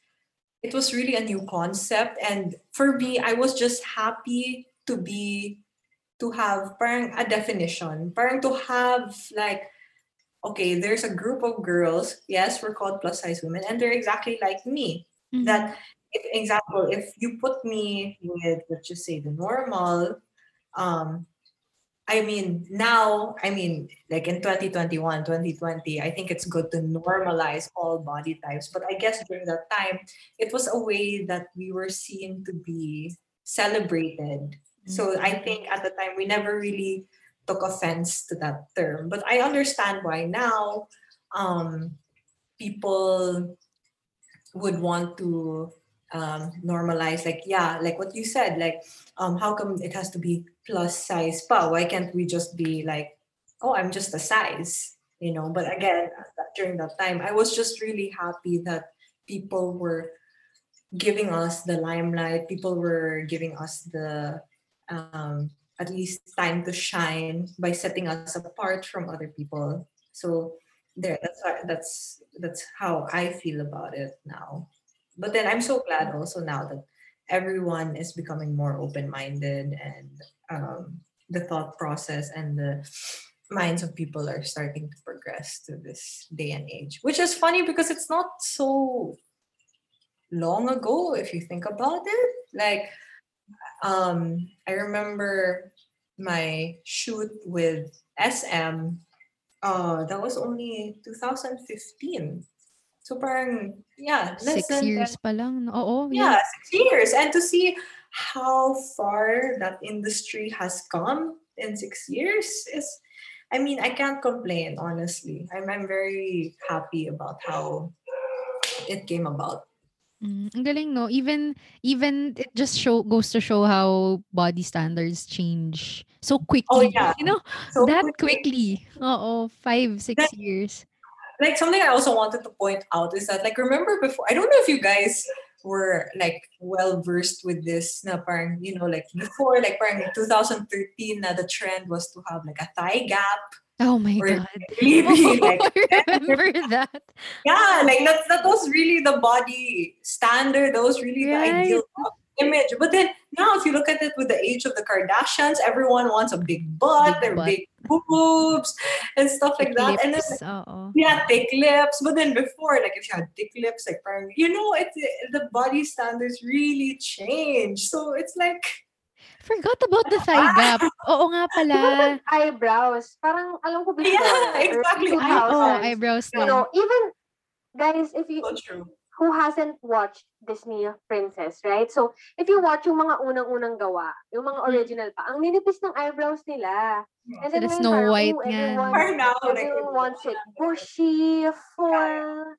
[SPEAKER 3] it was really a new concept. And for me i was just happy to be to have parang a definition parang to have like okay, there's a group of girls, yes, we're called plus size women, and they're exactly like me.
[SPEAKER 1] Mhm.
[SPEAKER 3] That, if, example, if you put me with, let's just say, the normal, um, I mean, now, I mean, like in 2021, 2020, I think it's good to normalize all body types. But I guess during that time, it was a way that we were seen to be celebrated. So I
[SPEAKER 1] Mm.
[SPEAKER 3] think at the time, we never really took offense to that term. But I understand why now um, people would want to um, normalize, like, yeah, like what you said, like, um, how come it has to be plus size pa? Why can't we just be like, oh, I'm just a size, you know? But again, during that time, I was just really happy that people were giving us the limelight, people were giving us the um, at least time to shine by setting us apart from other people. So there, that's that's that's how I feel about it now. But then I'm so glad also now that everyone is becoming more open-minded and um, the thought process and the minds of people are starting to progress to this day and age, which is funny because it's not so long ago if you think about it. Like um I remember my shoot with SM uh that was only 2015. So parang yeah, less
[SPEAKER 1] 6
[SPEAKER 3] than 10
[SPEAKER 1] years pa lang. Oo,
[SPEAKER 3] yeah,
[SPEAKER 1] yeah.
[SPEAKER 3] six years. And to see how far that industry has come in six years is I mean, I can't complain, honestly. I'm I'm very happy about how it came about.
[SPEAKER 1] Mm, ang galing 'no? Even even it just show goes to show how body standards change so quickly.
[SPEAKER 3] Oh
[SPEAKER 1] quickly,
[SPEAKER 3] yeah.
[SPEAKER 1] you know?
[SPEAKER 3] So
[SPEAKER 1] That
[SPEAKER 3] quickly.
[SPEAKER 1] quickly. Oo, 5, 6 years.
[SPEAKER 3] like something I also wanted to point out is that like remember before I don't know if you guys were like well versed with this na parang you know like before like parang 2013 na the trend was to have like a thigh gap
[SPEAKER 1] Oh my
[SPEAKER 3] or
[SPEAKER 1] god. *laughs*
[SPEAKER 3] really *laughs*
[SPEAKER 1] Oh,
[SPEAKER 3] like *laughs*
[SPEAKER 1] remember that.
[SPEAKER 3] yeah like that that was really the body standard that was really the ideal image but then now if you look at it with the age of the Kardashians everyone wants a big butt
[SPEAKER 1] Big butt.
[SPEAKER 3] big boobs and stuff
[SPEAKER 1] Thick
[SPEAKER 3] like that and then
[SPEAKER 1] lips, oo.
[SPEAKER 3] yeah, thick lips. But then before, like if you had thick lips, like you know, it the body standards really change. So it's like,
[SPEAKER 1] Forgot about the thigh gap. Oo nga pala.
[SPEAKER 2] Even with eyebrows, parang alam ko before,
[SPEAKER 3] yeah, exactly.
[SPEAKER 1] Ay,
[SPEAKER 2] 2000s,
[SPEAKER 1] eyebrows
[SPEAKER 2] you
[SPEAKER 1] din.
[SPEAKER 2] know, even guys, if you
[SPEAKER 3] So true.
[SPEAKER 2] who hasn't watched Disney Princess, right? So, if you watch yung mga unang-unang gawa, yung mga
[SPEAKER 1] Mm.
[SPEAKER 2] original pa, ang ninipis ng eyebrows nila. And then
[SPEAKER 1] Snow
[SPEAKER 2] parang,
[SPEAKER 1] White nga.
[SPEAKER 2] everyone,
[SPEAKER 3] now, like,
[SPEAKER 2] everyone wants it bushy, full.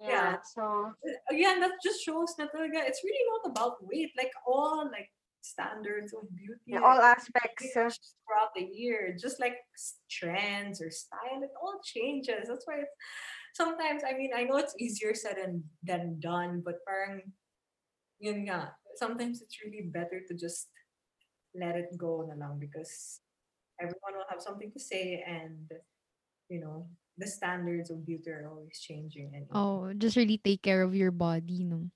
[SPEAKER 3] Yeah.
[SPEAKER 2] Yeah, so,
[SPEAKER 3] again, that just shows that talaga, it's really not about weight. Like all like standards of beauty,
[SPEAKER 2] in all aspects.
[SPEAKER 3] throughout the year. Just like trends or style, it all changes. That's why it's, sometimes, I mean, I know it's easier said than, than done, but parang, yun nga, sometimes it's really better to just let it go na lang because everyone will have something to say and, you know, the standards of beauty are always changing anyway.
[SPEAKER 1] Oh, just really take care of your body, no?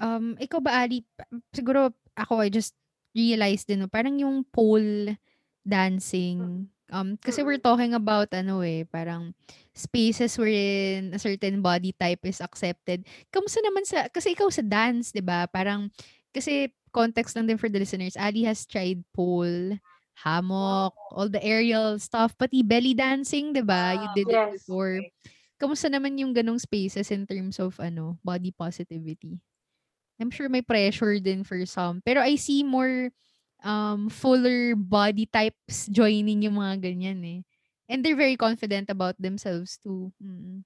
[SPEAKER 1] Um, ikaw ba Ali, siguro ako I just realized din 'no, parang yung pole dancing, um, kasi we're
[SPEAKER 2] Mm.
[SPEAKER 1] talking about ano, eh, parang spaces wherein a certain body type is accepted. Kamusta naman sa kasi ikaw sa dance 'di ba, parang kasi context lang din for the listeners, Ali has tried pole, hammock, all the aerial stuff, pati belly dancing 'di ba, you
[SPEAKER 3] Wow.
[SPEAKER 1] did it
[SPEAKER 2] Yes.
[SPEAKER 1] before. Kamusta naman yung gano'ng spaces in terms of ano, body positivity? I'm sure may pressure din for some, pero I see more, um, fuller body types joining yung mga ganyan, eh. And they're very confident about themselves too, mm.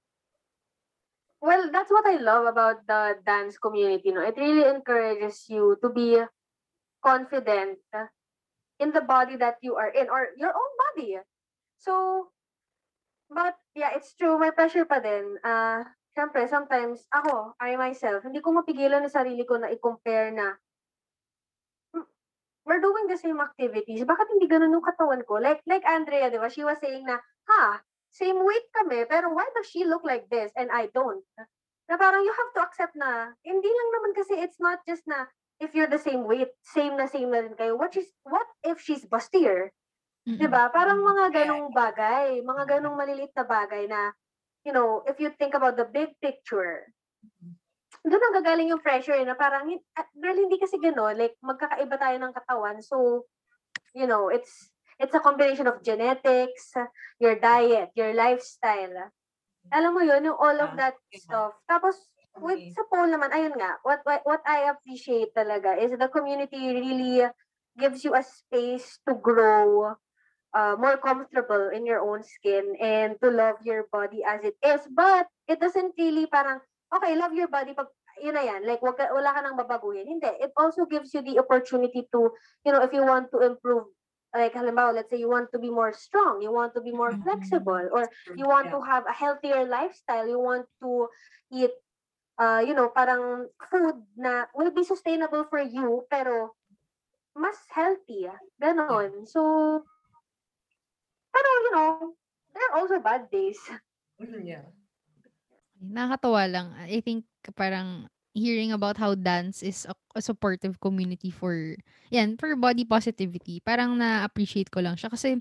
[SPEAKER 2] Well, that's what I love about the dance community, no? It really encourages you to be confident in the body that you are in or your own body. So, but yeah, it's true, may pressure pa din. Ah, siyempre sometimes ako, I myself, hindi ko mapigilan yung sarili ko na i-compare na "Hmm, we're doing the same activities, bakit hindi gano'n yung katawan ko? Like like Andrea, 'di ba, she was saying na, "Ha, same weight kami, pero why does she look like this and I don't?" Na parang you have to accept na hindi lang naman kasi it's not just na if you're the same weight, same na same na rin kayo. What is what if she's bustier? 'Di
[SPEAKER 1] Mm.
[SPEAKER 2] ba? Parang mga gano'ng bagay, mga gano'ng maliliit na bagay na, you know, if you think about the big picture, do'n nanggagaling yung pressure, eh, na parang hin ah, girl hindi kasi gano'n, like magkakaiba tayo ng katawan. So, you know, it's it's a combination of genetics, your diet, your lifestyle. Alam mo 'yun, yung all of
[SPEAKER 3] Yeah,
[SPEAKER 2] that stuff. Tapos with sa pole naman, ayun nga, what what what I appreciate talaga is the community really gives you a space to grow, uh, more comfortable in your own skin and to love your body as it is. But it doesn't really parang, okay, love your body 'pag yun na yan, like wag wala ka ng babaguhin. Hindi, it also gives you the opportunity to, you know, if you want to improve, like halimbawa, let's say you want to be more strong, you want to be more
[SPEAKER 1] Mm.
[SPEAKER 2] flexible, or you want
[SPEAKER 3] yeah.
[SPEAKER 2] to have a healthier lifestyle, you want to eat, uh, you know, parang food na will be sustainable for you pero mas healthy, gano'n. So pero you know, there are also bad days.
[SPEAKER 3] Mhm, yeah.
[SPEAKER 1] Nakakatuwa lang. I think parang hearing about how dance is a a supportive community for 'yan, for body positivity, parang na-appreciate ko lang siya. Kasi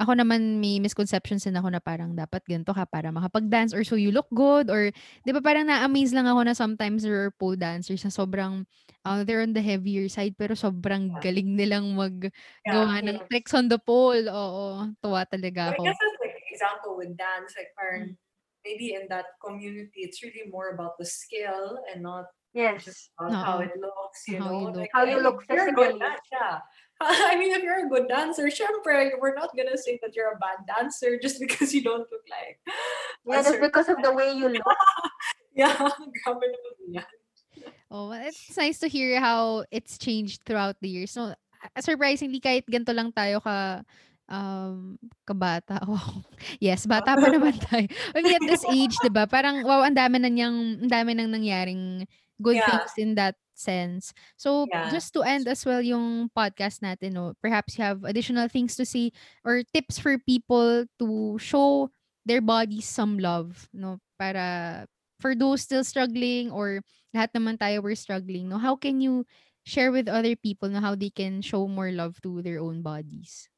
[SPEAKER 1] ako naman may misconceptions din ako na parang dapat ganito ka para makapag-dance or so you look good or 'di ba parang na-amaze lang ako na sometimes there are pole dancers na sobrang, ah, they're on the heavier side pero sobrang
[SPEAKER 3] Yeah.
[SPEAKER 1] galing nilang
[SPEAKER 3] Yeah.
[SPEAKER 1] maggawa ng
[SPEAKER 2] Yes.
[SPEAKER 1] tricks on the pole, oo. Tuwa talaga
[SPEAKER 3] But I
[SPEAKER 1] ako.
[SPEAKER 3] guess that's like example with dance, like
[SPEAKER 1] Mm.
[SPEAKER 3] parang maybe in that community, it's really more about the skill and not
[SPEAKER 2] Yes.
[SPEAKER 3] about how it looks, you
[SPEAKER 1] How you
[SPEAKER 3] know?
[SPEAKER 1] look.
[SPEAKER 3] Like,
[SPEAKER 2] How you look
[SPEAKER 3] if you're a good
[SPEAKER 2] physically. *laughs*
[SPEAKER 3] I mean, if you're a good dancer, syempre, we're not gonna say that you're a bad dancer *laughs* just because you don't look like
[SPEAKER 2] Yeah, just because of the way you look. *laughs*
[SPEAKER 3] Yeah, grabe naman yan.
[SPEAKER 1] Oh, it's nice to hear how it's changed throughout the years. So, ah, surprisingly kahit ganito lang tayo ka um, kabata. Wow. Yes, bata pa naman tayo. I mean, at this age, 'di ba? Parang wow, ang dami na niyang ang dami nang nangyaring good
[SPEAKER 3] Yeah.
[SPEAKER 1] things in that sense. So,
[SPEAKER 3] Yeah.
[SPEAKER 1] just to end as well yung podcast natin, no, perhaps you have additional things to say or tips for people to show their bodies some love, no? Para for those still struggling or lahat naman tayo we're struggling, no? How can you share with other people na how they can show more love to their own bodies?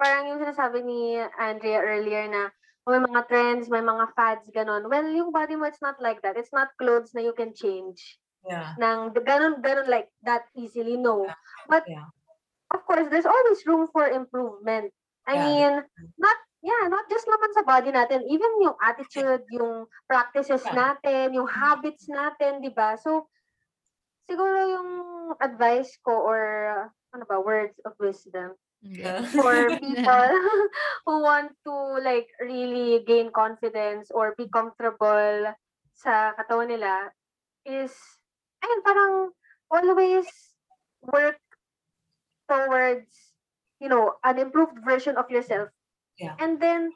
[SPEAKER 2] Parang yung sinasabi ni Andrea earlier na may mga trends, may mga fads, gano'n. Well, yung body mo, it's not like that. It's not clothes na you can change
[SPEAKER 3] Yeah.
[SPEAKER 2] ng gano'n, gano'n like that easily, no. But,
[SPEAKER 3] Yeah.
[SPEAKER 2] of course, there's always room for improvement. I
[SPEAKER 3] Yeah,
[SPEAKER 2] mean, not, yeah, not just naman sa body natin, even yung attitude, yung practices
[SPEAKER 3] Yeah.
[SPEAKER 2] natin, yung habits natin, di ba? So, siguro yung advice ko or, ano ba, words of wisdom,
[SPEAKER 3] Yeah. *laughs*
[SPEAKER 2] for people *laughs* who want to like really gain confidence or be comfortable sa katawan nila is ayun parang always work towards you know an improved version of yourself
[SPEAKER 3] Yeah.
[SPEAKER 2] and then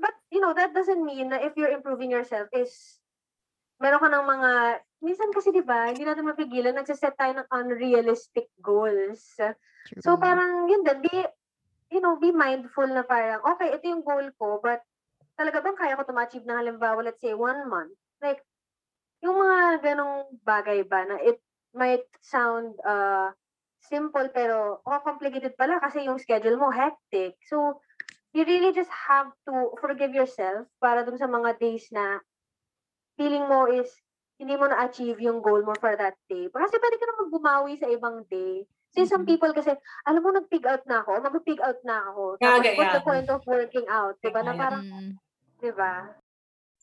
[SPEAKER 2] but you know that doesn't mean na if you're improving yourself is meron ka ng mga minsan kasi 'di ba hindi natin mapigilan nagse-set tayo ng unrealistic goals So
[SPEAKER 1] True.
[SPEAKER 2] parang yun din, be, you know, be mindful na parang, okay, ito yung goal ko, but talaga bang kaya ko to ma-achieve na halimbawa, let's say, one month? Like, yung mga ganong bagay ba na it might sound uh, simple pero oh, complicated pala kasi yung schedule mo hectic. So, you really just have to forgive yourself para dun sa mga days na feeling mo is hindi mo na-achieve yung goal mo for that day. Kasi pwede ka naman bumawi sa ibang day. So, some
[SPEAKER 1] Mhm.
[SPEAKER 2] people kasi, alam mo, nag-pig out na ako, mag-pig out na ako.
[SPEAKER 3] Yeah,
[SPEAKER 2] Tapos,
[SPEAKER 3] yeah,
[SPEAKER 2] what's the point of working out? Diba? Na parang,
[SPEAKER 1] Mm.
[SPEAKER 2] diba?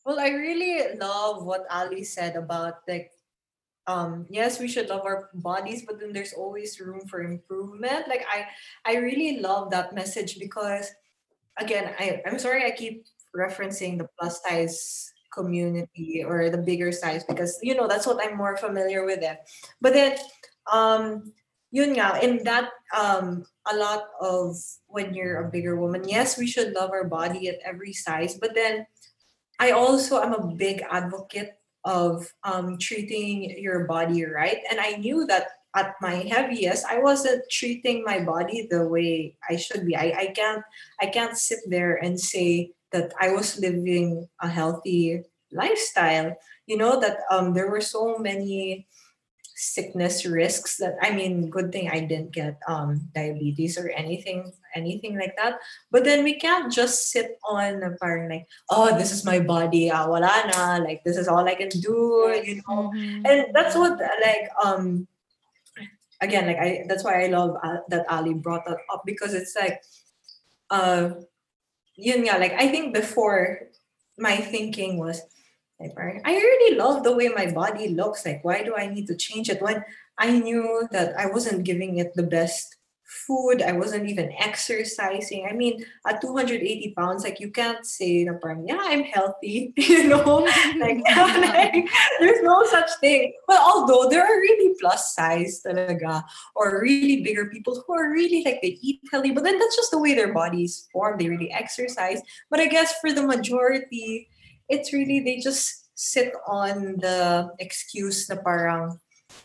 [SPEAKER 3] Well, I really love what Ali said about like um yes, we should love our bodies, but then there's always room for improvement. Like I I really love that message because again, I, I'm sorry I keep referencing the plus size community or the bigger size because you know that's what I'm more familiar with it. But then um yun nga, in that um a lot of when you're a bigger woman, yes, we should love our body at every size, but then I also am a big advocate of um, treating your body right. And I knew that at my heaviest, I wasn't treating my body the way I should be. I, I can't I can't sit there and say that I was living a healthy lifestyle. You know that um, there were so many sickness risks that I mean, good thing I didn't get um, diabetes or anything anything like that. But then we can't just sit on a parang like, oh, this is my body, ah, wala na, like this is all I can do, you know.
[SPEAKER 1] Mhm.
[SPEAKER 3] And that's what like um again like I that's why I love uh, that Ali brought that up because it's like uh yun nga, like I think before my thinking was like I already love the way my body looks like why do I need to change it when I knew that I wasn't giving it the best food I wasn't even exercising I mean at 280 pounds like you can't say na parang yeah I'm healthy *laughs* you know like, *laughs* *laughs* like, there's no such thing. But although there are really plus size talaga, or really bigger people who are really like they eat healthy, but then that's just the way their bodies form. They really exercise. But I guess for the majority, it's really they just sit on the excuse na parang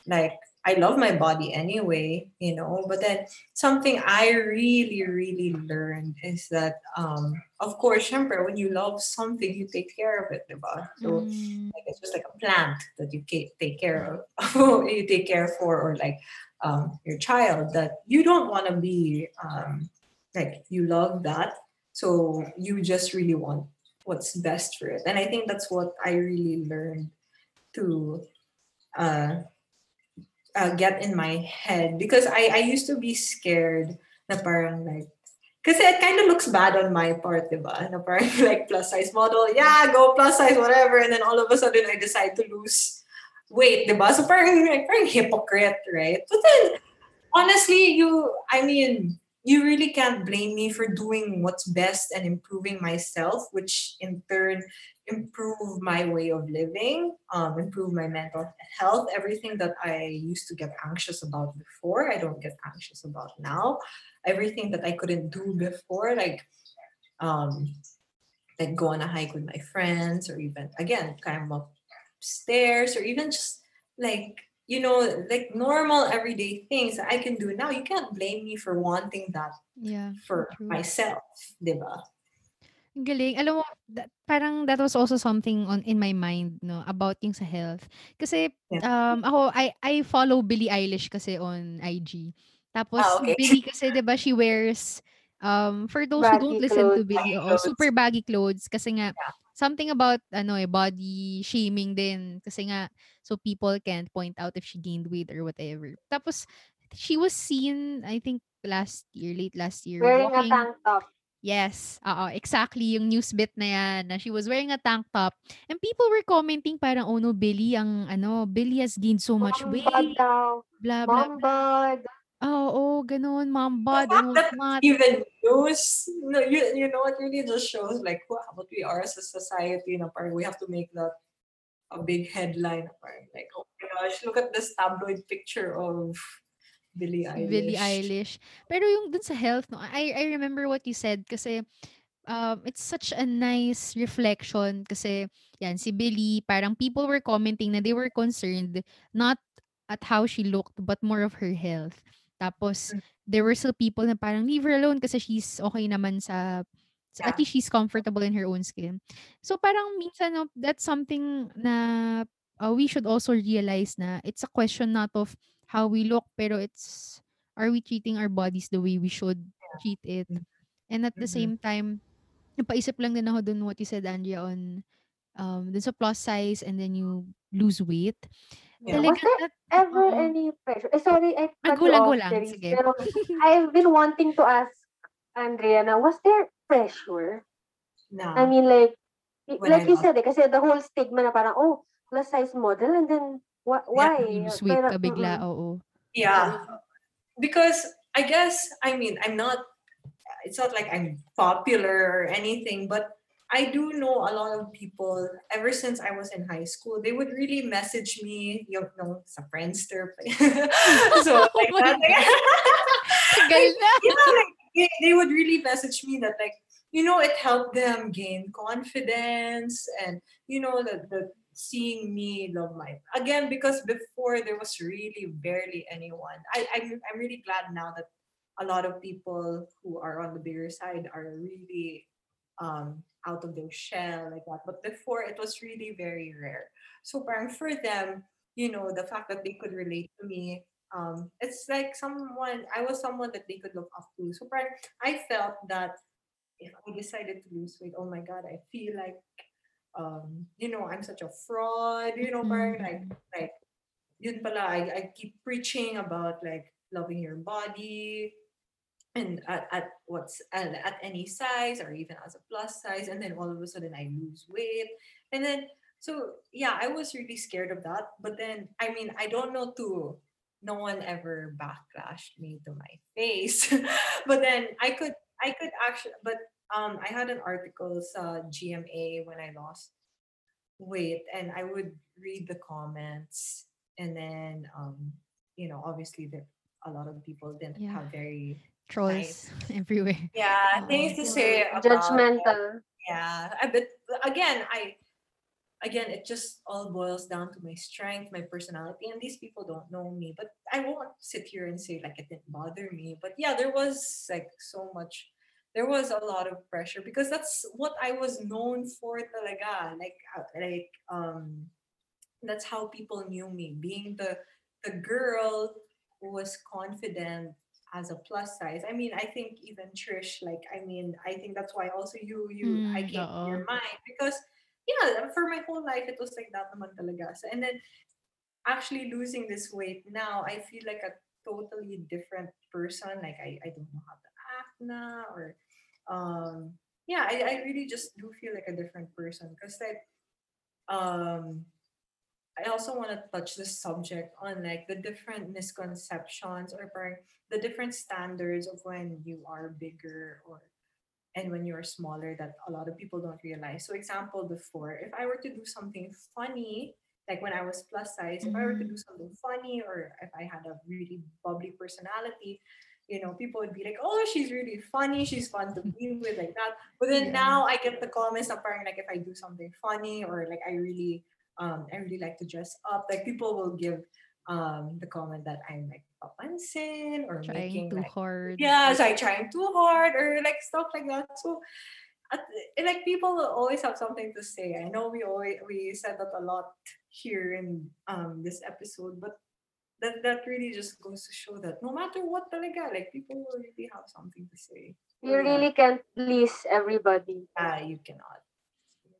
[SPEAKER 3] like I love my body anyway, you know. But then something I really, really learned is that um of course, syempre, when you love something, you take care of it, diba? So
[SPEAKER 1] Mm.
[SPEAKER 3] like it's just like a plant that you take care of *laughs* you take care for or like um, your child that you don't want to be um, like you love that so you just really want what's best for it and i think that's what i really learned to uh, uh, get in my head because I, I used to be scared na parang like because it kind of looks bad on my part, diba? Na parang *laughs* like plus size model, yeah, go plus size, whatever. And then all of a sudden I decide to lose weight, diba? So parang, like, parang hypocrite, right? But then, honestly, you, I mean, you really can't blame me for doing what's best and improving myself, which in turn improve my way of living, um, improve my mental health, everything that I used to get anxious about before, I don't get anxious about now. Everything that I couldn't do before, like um, like go on a hike with my friends, or even again climb up stairs, or even just like you know, like normal everyday things that I can do now. You can't blame me for wanting that
[SPEAKER 1] Yeah.
[SPEAKER 3] for
[SPEAKER 1] True.
[SPEAKER 3] myself, diba?
[SPEAKER 1] Ang galing. Alam mo, that, parang that was also something on in my mind, no, about yung sa health. Kasi,
[SPEAKER 3] Yeah.
[SPEAKER 1] um, ako, I, I follow Billie Eilish kasi on IG. Tapos,
[SPEAKER 3] Ah, okay.
[SPEAKER 1] Billie kasi, di ba, she wears, um, for those who don't
[SPEAKER 2] Baggy
[SPEAKER 1] listen to. Billie,
[SPEAKER 3] Baggy clothes.
[SPEAKER 1] super baggy clothes. Kasi nga,
[SPEAKER 3] Yeah.
[SPEAKER 1] Something about, ano eh, body shaming din. Kasi nga, so people can't point out if she gained weight or whatever. Tapos, she was seen, I think, last year, late last year,
[SPEAKER 2] Wearing a
[SPEAKER 1] walking,
[SPEAKER 2] tank top.
[SPEAKER 1] Yes, oo, exactly yung news bit na yan na she was wearing a tank top and people were commenting parang oh no Billy ang ano Billy has gained so much weight
[SPEAKER 2] daw.
[SPEAKER 1] blah blah
[SPEAKER 2] bod.
[SPEAKER 1] Oh, oh ganun mom
[SPEAKER 3] The fact that even news, no, you, you know, it really just shows like wow, what we are as a society. Na parang we have to make that a big headline. Parang like, oh my gosh, look at this tabloid picture of Billie Eilish.
[SPEAKER 1] Billie Eilish pero yung dun sa health no I I remember what you said kasi um, it's such a nice reflection kasi yan si Billie parang people were commenting na they were concerned not at how she looked but more of her health. Tapos
[SPEAKER 3] Mm.
[SPEAKER 1] there were still people na parang leave her alone kasi she's okay naman sa sa- at
[SPEAKER 3] Yeah.
[SPEAKER 1] least she's comfortable in her own skin. So parang minsan no, that's something na uh, we should also realize na it's a question not of how we look, pero it's are we treating our bodies the way we should treat it? And at the
[SPEAKER 3] Mm-hmm.
[SPEAKER 1] same time, napaisip lang din ako dun what you said, Andrea, on um, dun sa plus size and then you lose weight.
[SPEAKER 3] Yeah.
[SPEAKER 2] Was
[SPEAKER 1] Talagang
[SPEAKER 2] there
[SPEAKER 1] that,
[SPEAKER 2] ever
[SPEAKER 1] oo.
[SPEAKER 2] any pressure? Eh, sorry, I
[SPEAKER 1] Ah,
[SPEAKER 2] cut
[SPEAKER 1] go
[SPEAKER 2] you off,
[SPEAKER 1] lang.
[SPEAKER 2] Therese.
[SPEAKER 1] Sige.
[SPEAKER 2] Pero I've been wanting to ask Andrea na, was there pressure?
[SPEAKER 3] No.
[SPEAKER 2] I mean, like,
[SPEAKER 3] When
[SPEAKER 2] like
[SPEAKER 3] I
[SPEAKER 2] you said, eh, kasi the whole stigma na parang, oh, plus size model, and then, wh- why?
[SPEAKER 1] You lose weight
[SPEAKER 2] Pero,
[SPEAKER 1] ka bigla,
[SPEAKER 2] mm-mm.
[SPEAKER 1] oo.
[SPEAKER 3] yeah. Because I guess I mean I'm not it's not like I'm popular or anything, but I do know a lot of people ever since I was in high school. They would really message me, you know, sa Friendster. *laughs* so *laughs* like
[SPEAKER 1] Oh
[SPEAKER 3] that.
[SPEAKER 1] Na. *laughs*
[SPEAKER 3] you know, like they, they would really message me that like you know it helped them gain confidence and you know the, the seeing me love life again because before there was really barely anyone I, I'm, I'm really glad now that a lot of people who are on the bigger side are really um out of their shell like that. But before it was really very rare. So parang for them you know the fact that they could relate to me um it's like someone i was someone that they could look up to. So parang i felt that if i decided to lose weight oh my god i feel like um you know i'm such a fraud you know parang like like yun pala I, I keep preaching about like loving your body and at, at what's at, at any size or even as a plus size and then all of a sudden i lose weight and then so yeah i was really scared of that but then i mean i don't know to no one ever backlashed me to my face *laughs* but then i could i could actually but um i had an article sa gma when i lost weight and i would read the comments and then um you know obviously there a lot of people didn't
[SPEAKER 1] Yeah.
[SPEAKER 3] have very
[SPEAKER 1] Trolls *laughs* everywhere.
[SPEAKER 3] yeah things to say about
[SPEAKER 2] Judgmental.
[SPEAKER 3] yeah but again i again it just all boils down to my strength my personality and these people don't know me but i won't sit here and say like it didn't bother me but yeah there was like so much there was a lot of pressure because that's what i was known for talaga like uh, like um that's how people knew me being the the girl who was confident as a plus size. I mean i think even trish like i mean i think that's why also you you i
[SPEAKER 1] Mm,
[SPEAKER 3] came to your mind because yeah for my whole life it was like that naman talaga. So, and then actually losing this weight now i feel like a totally different person. Like i, I don't know how to act now or um yeah I, I really just do feel like a different person because like um I also want to touch the subject on like the different misconceptions or the different standards of when you are bigger or and when you're smaller that a lot of people don't realize. So example before, if I were to do something funny, like when I was plus size, if I were to mm-hmm. do something funny or if I had a really bubbly personality, you know, people would be like, oh, she's really funny, she's fun to be with, like that. But then *laughs*
[SPEAKER 1] Yeah.
[SPEAKER 3] now I get the comments parang like if I do something funny or like I really um I really like to dress up, like people will give um the comment that I'm like papansin or
[SPEAKER 1] Trying
[SPEAKER 3] making
[SPEAKER 1] too
[SPEAKER 3] like
[SPEAKER 1] hard.
[SPEAKER 3] yeah, it's like trying too hard or like stuff like that. So, at, and, like people will always have something to say. I know we always we said that a lot here in um this episode, but that that really just goes to show that no matter what talaga, like people will really have something to say.
[SPEAKER 2] You really can't please everybody.
[SPEAKER 3] yeah, you cannot.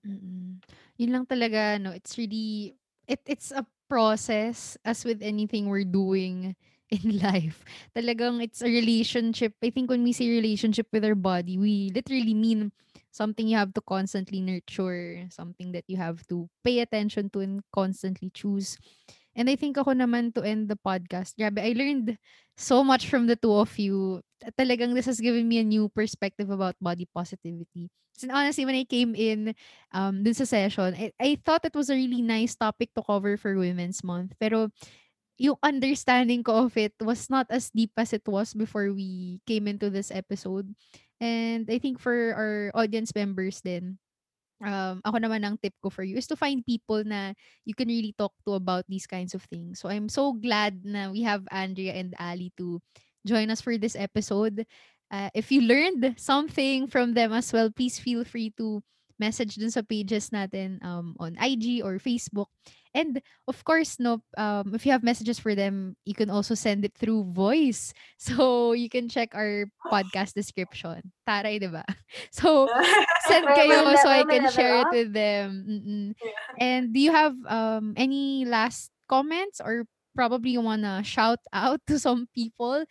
[SPEAKER 1] Mm. Yun lang talaga, no, it's really it it's a process as with anything we're doing *laughs* in life. Talagang it's a relationship. I think when we say relationship with our body, we literally mean something you have to constantly nurture, something that you have to pay attention to and constantly choose. And I think ako naman to end the podcast, grabe, I learned so much from the two of you. Talagang this has given me a new perspective about body positivity. And honestly, when I came in um dun sa session, I, I thought it was a really nice topic to cover for Women's Month. Pero yung understanding ko of it was not as deep as it was before we came into this episode. And I think for our audience members then, um, ako naman ang tip ko for you is to find people na you can really talk to about these kinds of things. So I'm so glad na we have Andrea and Ali to join us for this episode. Uh, if you learned something from them as well, please feel free to message dun sa pages natin um, on IG or Facebook. And of course, no, um, if you have messages for them, you can also send it through voice. *laughs* So you can check our podcast description. Taray, di ba? *laughs* So send *laughs* kayo so I can share it with them. Mm-mm. And do you have um any last comments or probably you wanna shout out to some people?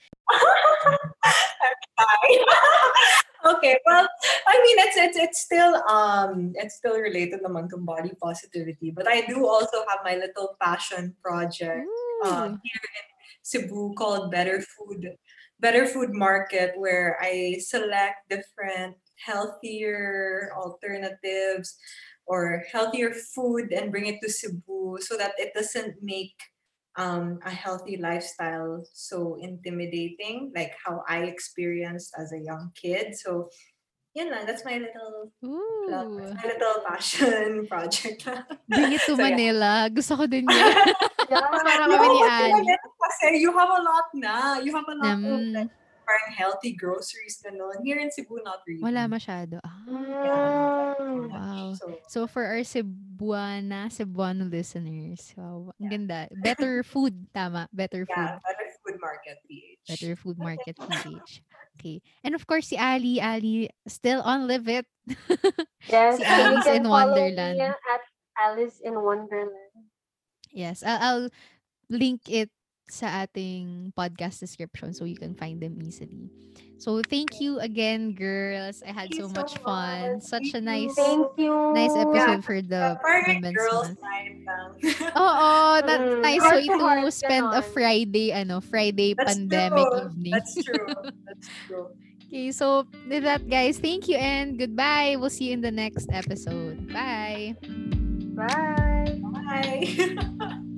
[SPEAKER 3] Okay, well, I mean, it's it's it's still um it's still related naman to body positivity, but I do also have my little passion project um, here in Cebu called Better Food, Better Food Market, where I select different healthier alternatives or healthier food and bring it to Cebu so that it doesn't make um, a healthy lifestyle so intimidating, like how I experienced as a young kid. So, yun lang, that's my little plug,
[SPEAKER 1] Ooh.
[SPEAKER 3] that's my little passion *laughs* project.
[SPEAKER 1] Bring it to *laughs*
[SPEAKER 3] So, yeah.
[SPEAKER 1] Manila. Gusto ko din *laughs* yun.
[SPEAKER 2] Yeah.
[SPEAKER 1] Parang
[SPEAKER 3] No,
[SPEAKER 1] kami ni Ali.
[SPEAKER 3] Kasi you have a lot na. You have a lot of
[SPEAKER 1] Mm,
[SPEAKER 3] like, parang healthy groceries ganun. Here in Cebu, not really.
[SPEAKER 1] wala masyado. Ah,
[SPEAKER 2] Mm.
[SPEAKER 1] wow.
[SPEAKER 3] So,
[SPEAKER 1] So for our Cebuana, Cebuano listeners, wow, ang ganda. Better *laughs* food, tama. Better food.
[SPEAKER 3] yeah, Better Food Market PH.
[SPEAKER 1] Better Food Market *laughs* PH. Okay. And of course, si Ali, Ali, still on Live It. *laughs*
[SPEAKER 2] Yes,
[SPEAKER 1] Si Alice
[SPEAKER 2] can
[SPEAKER 1] in
[SPEAKER 2] follow
[SPEAKER 1] Wonderland.
[SPEAKER 2] me at Alice in Wonderland.
[SPEAKER 1] Yes, I'll, I'll link it sa ating podcast description so you can find them easily. So thank you again, girls. I had so
[SPEAKER 3] so
[SPEAKER 1] much fun.
[SPEAKER 3] much.
[SPEAKER 1] Such a nice,
[SPEAKER 2] Thank you.
[SPEAKER 1] nice episode for the
[SPEAKER 3] Parang
[SPEAKER 1] Women's
[SPEAKER 3] girls
[SPEAKER 1] Month.
[SPEAKER 3] night lang. *laughs*
[SPEAKER 1] Oo, that's
[SPEAKER 2] Mm,
[SPEAKER 1] nice
[SPEAKER 2] heart
[SPEAKER 1] way
[SPEAKER 2] to
[SPEAKER 1] to spend a. Friday, ano, Friday
[SPEAKER 3] That's
[SPEAKER 1] pandemic
[SPEAKER 3] true.
[SPEAKER 1] evening.
[SPEAKER 3] That's true. *laughs* That's true.
[SPEAKER 1] Okay, so with that, guys, thank you and goodbye. We'll see you in the next episode. Bye.
[SPEAKER 2] Bye.
[SPEAKER 3] Bye. *laughs*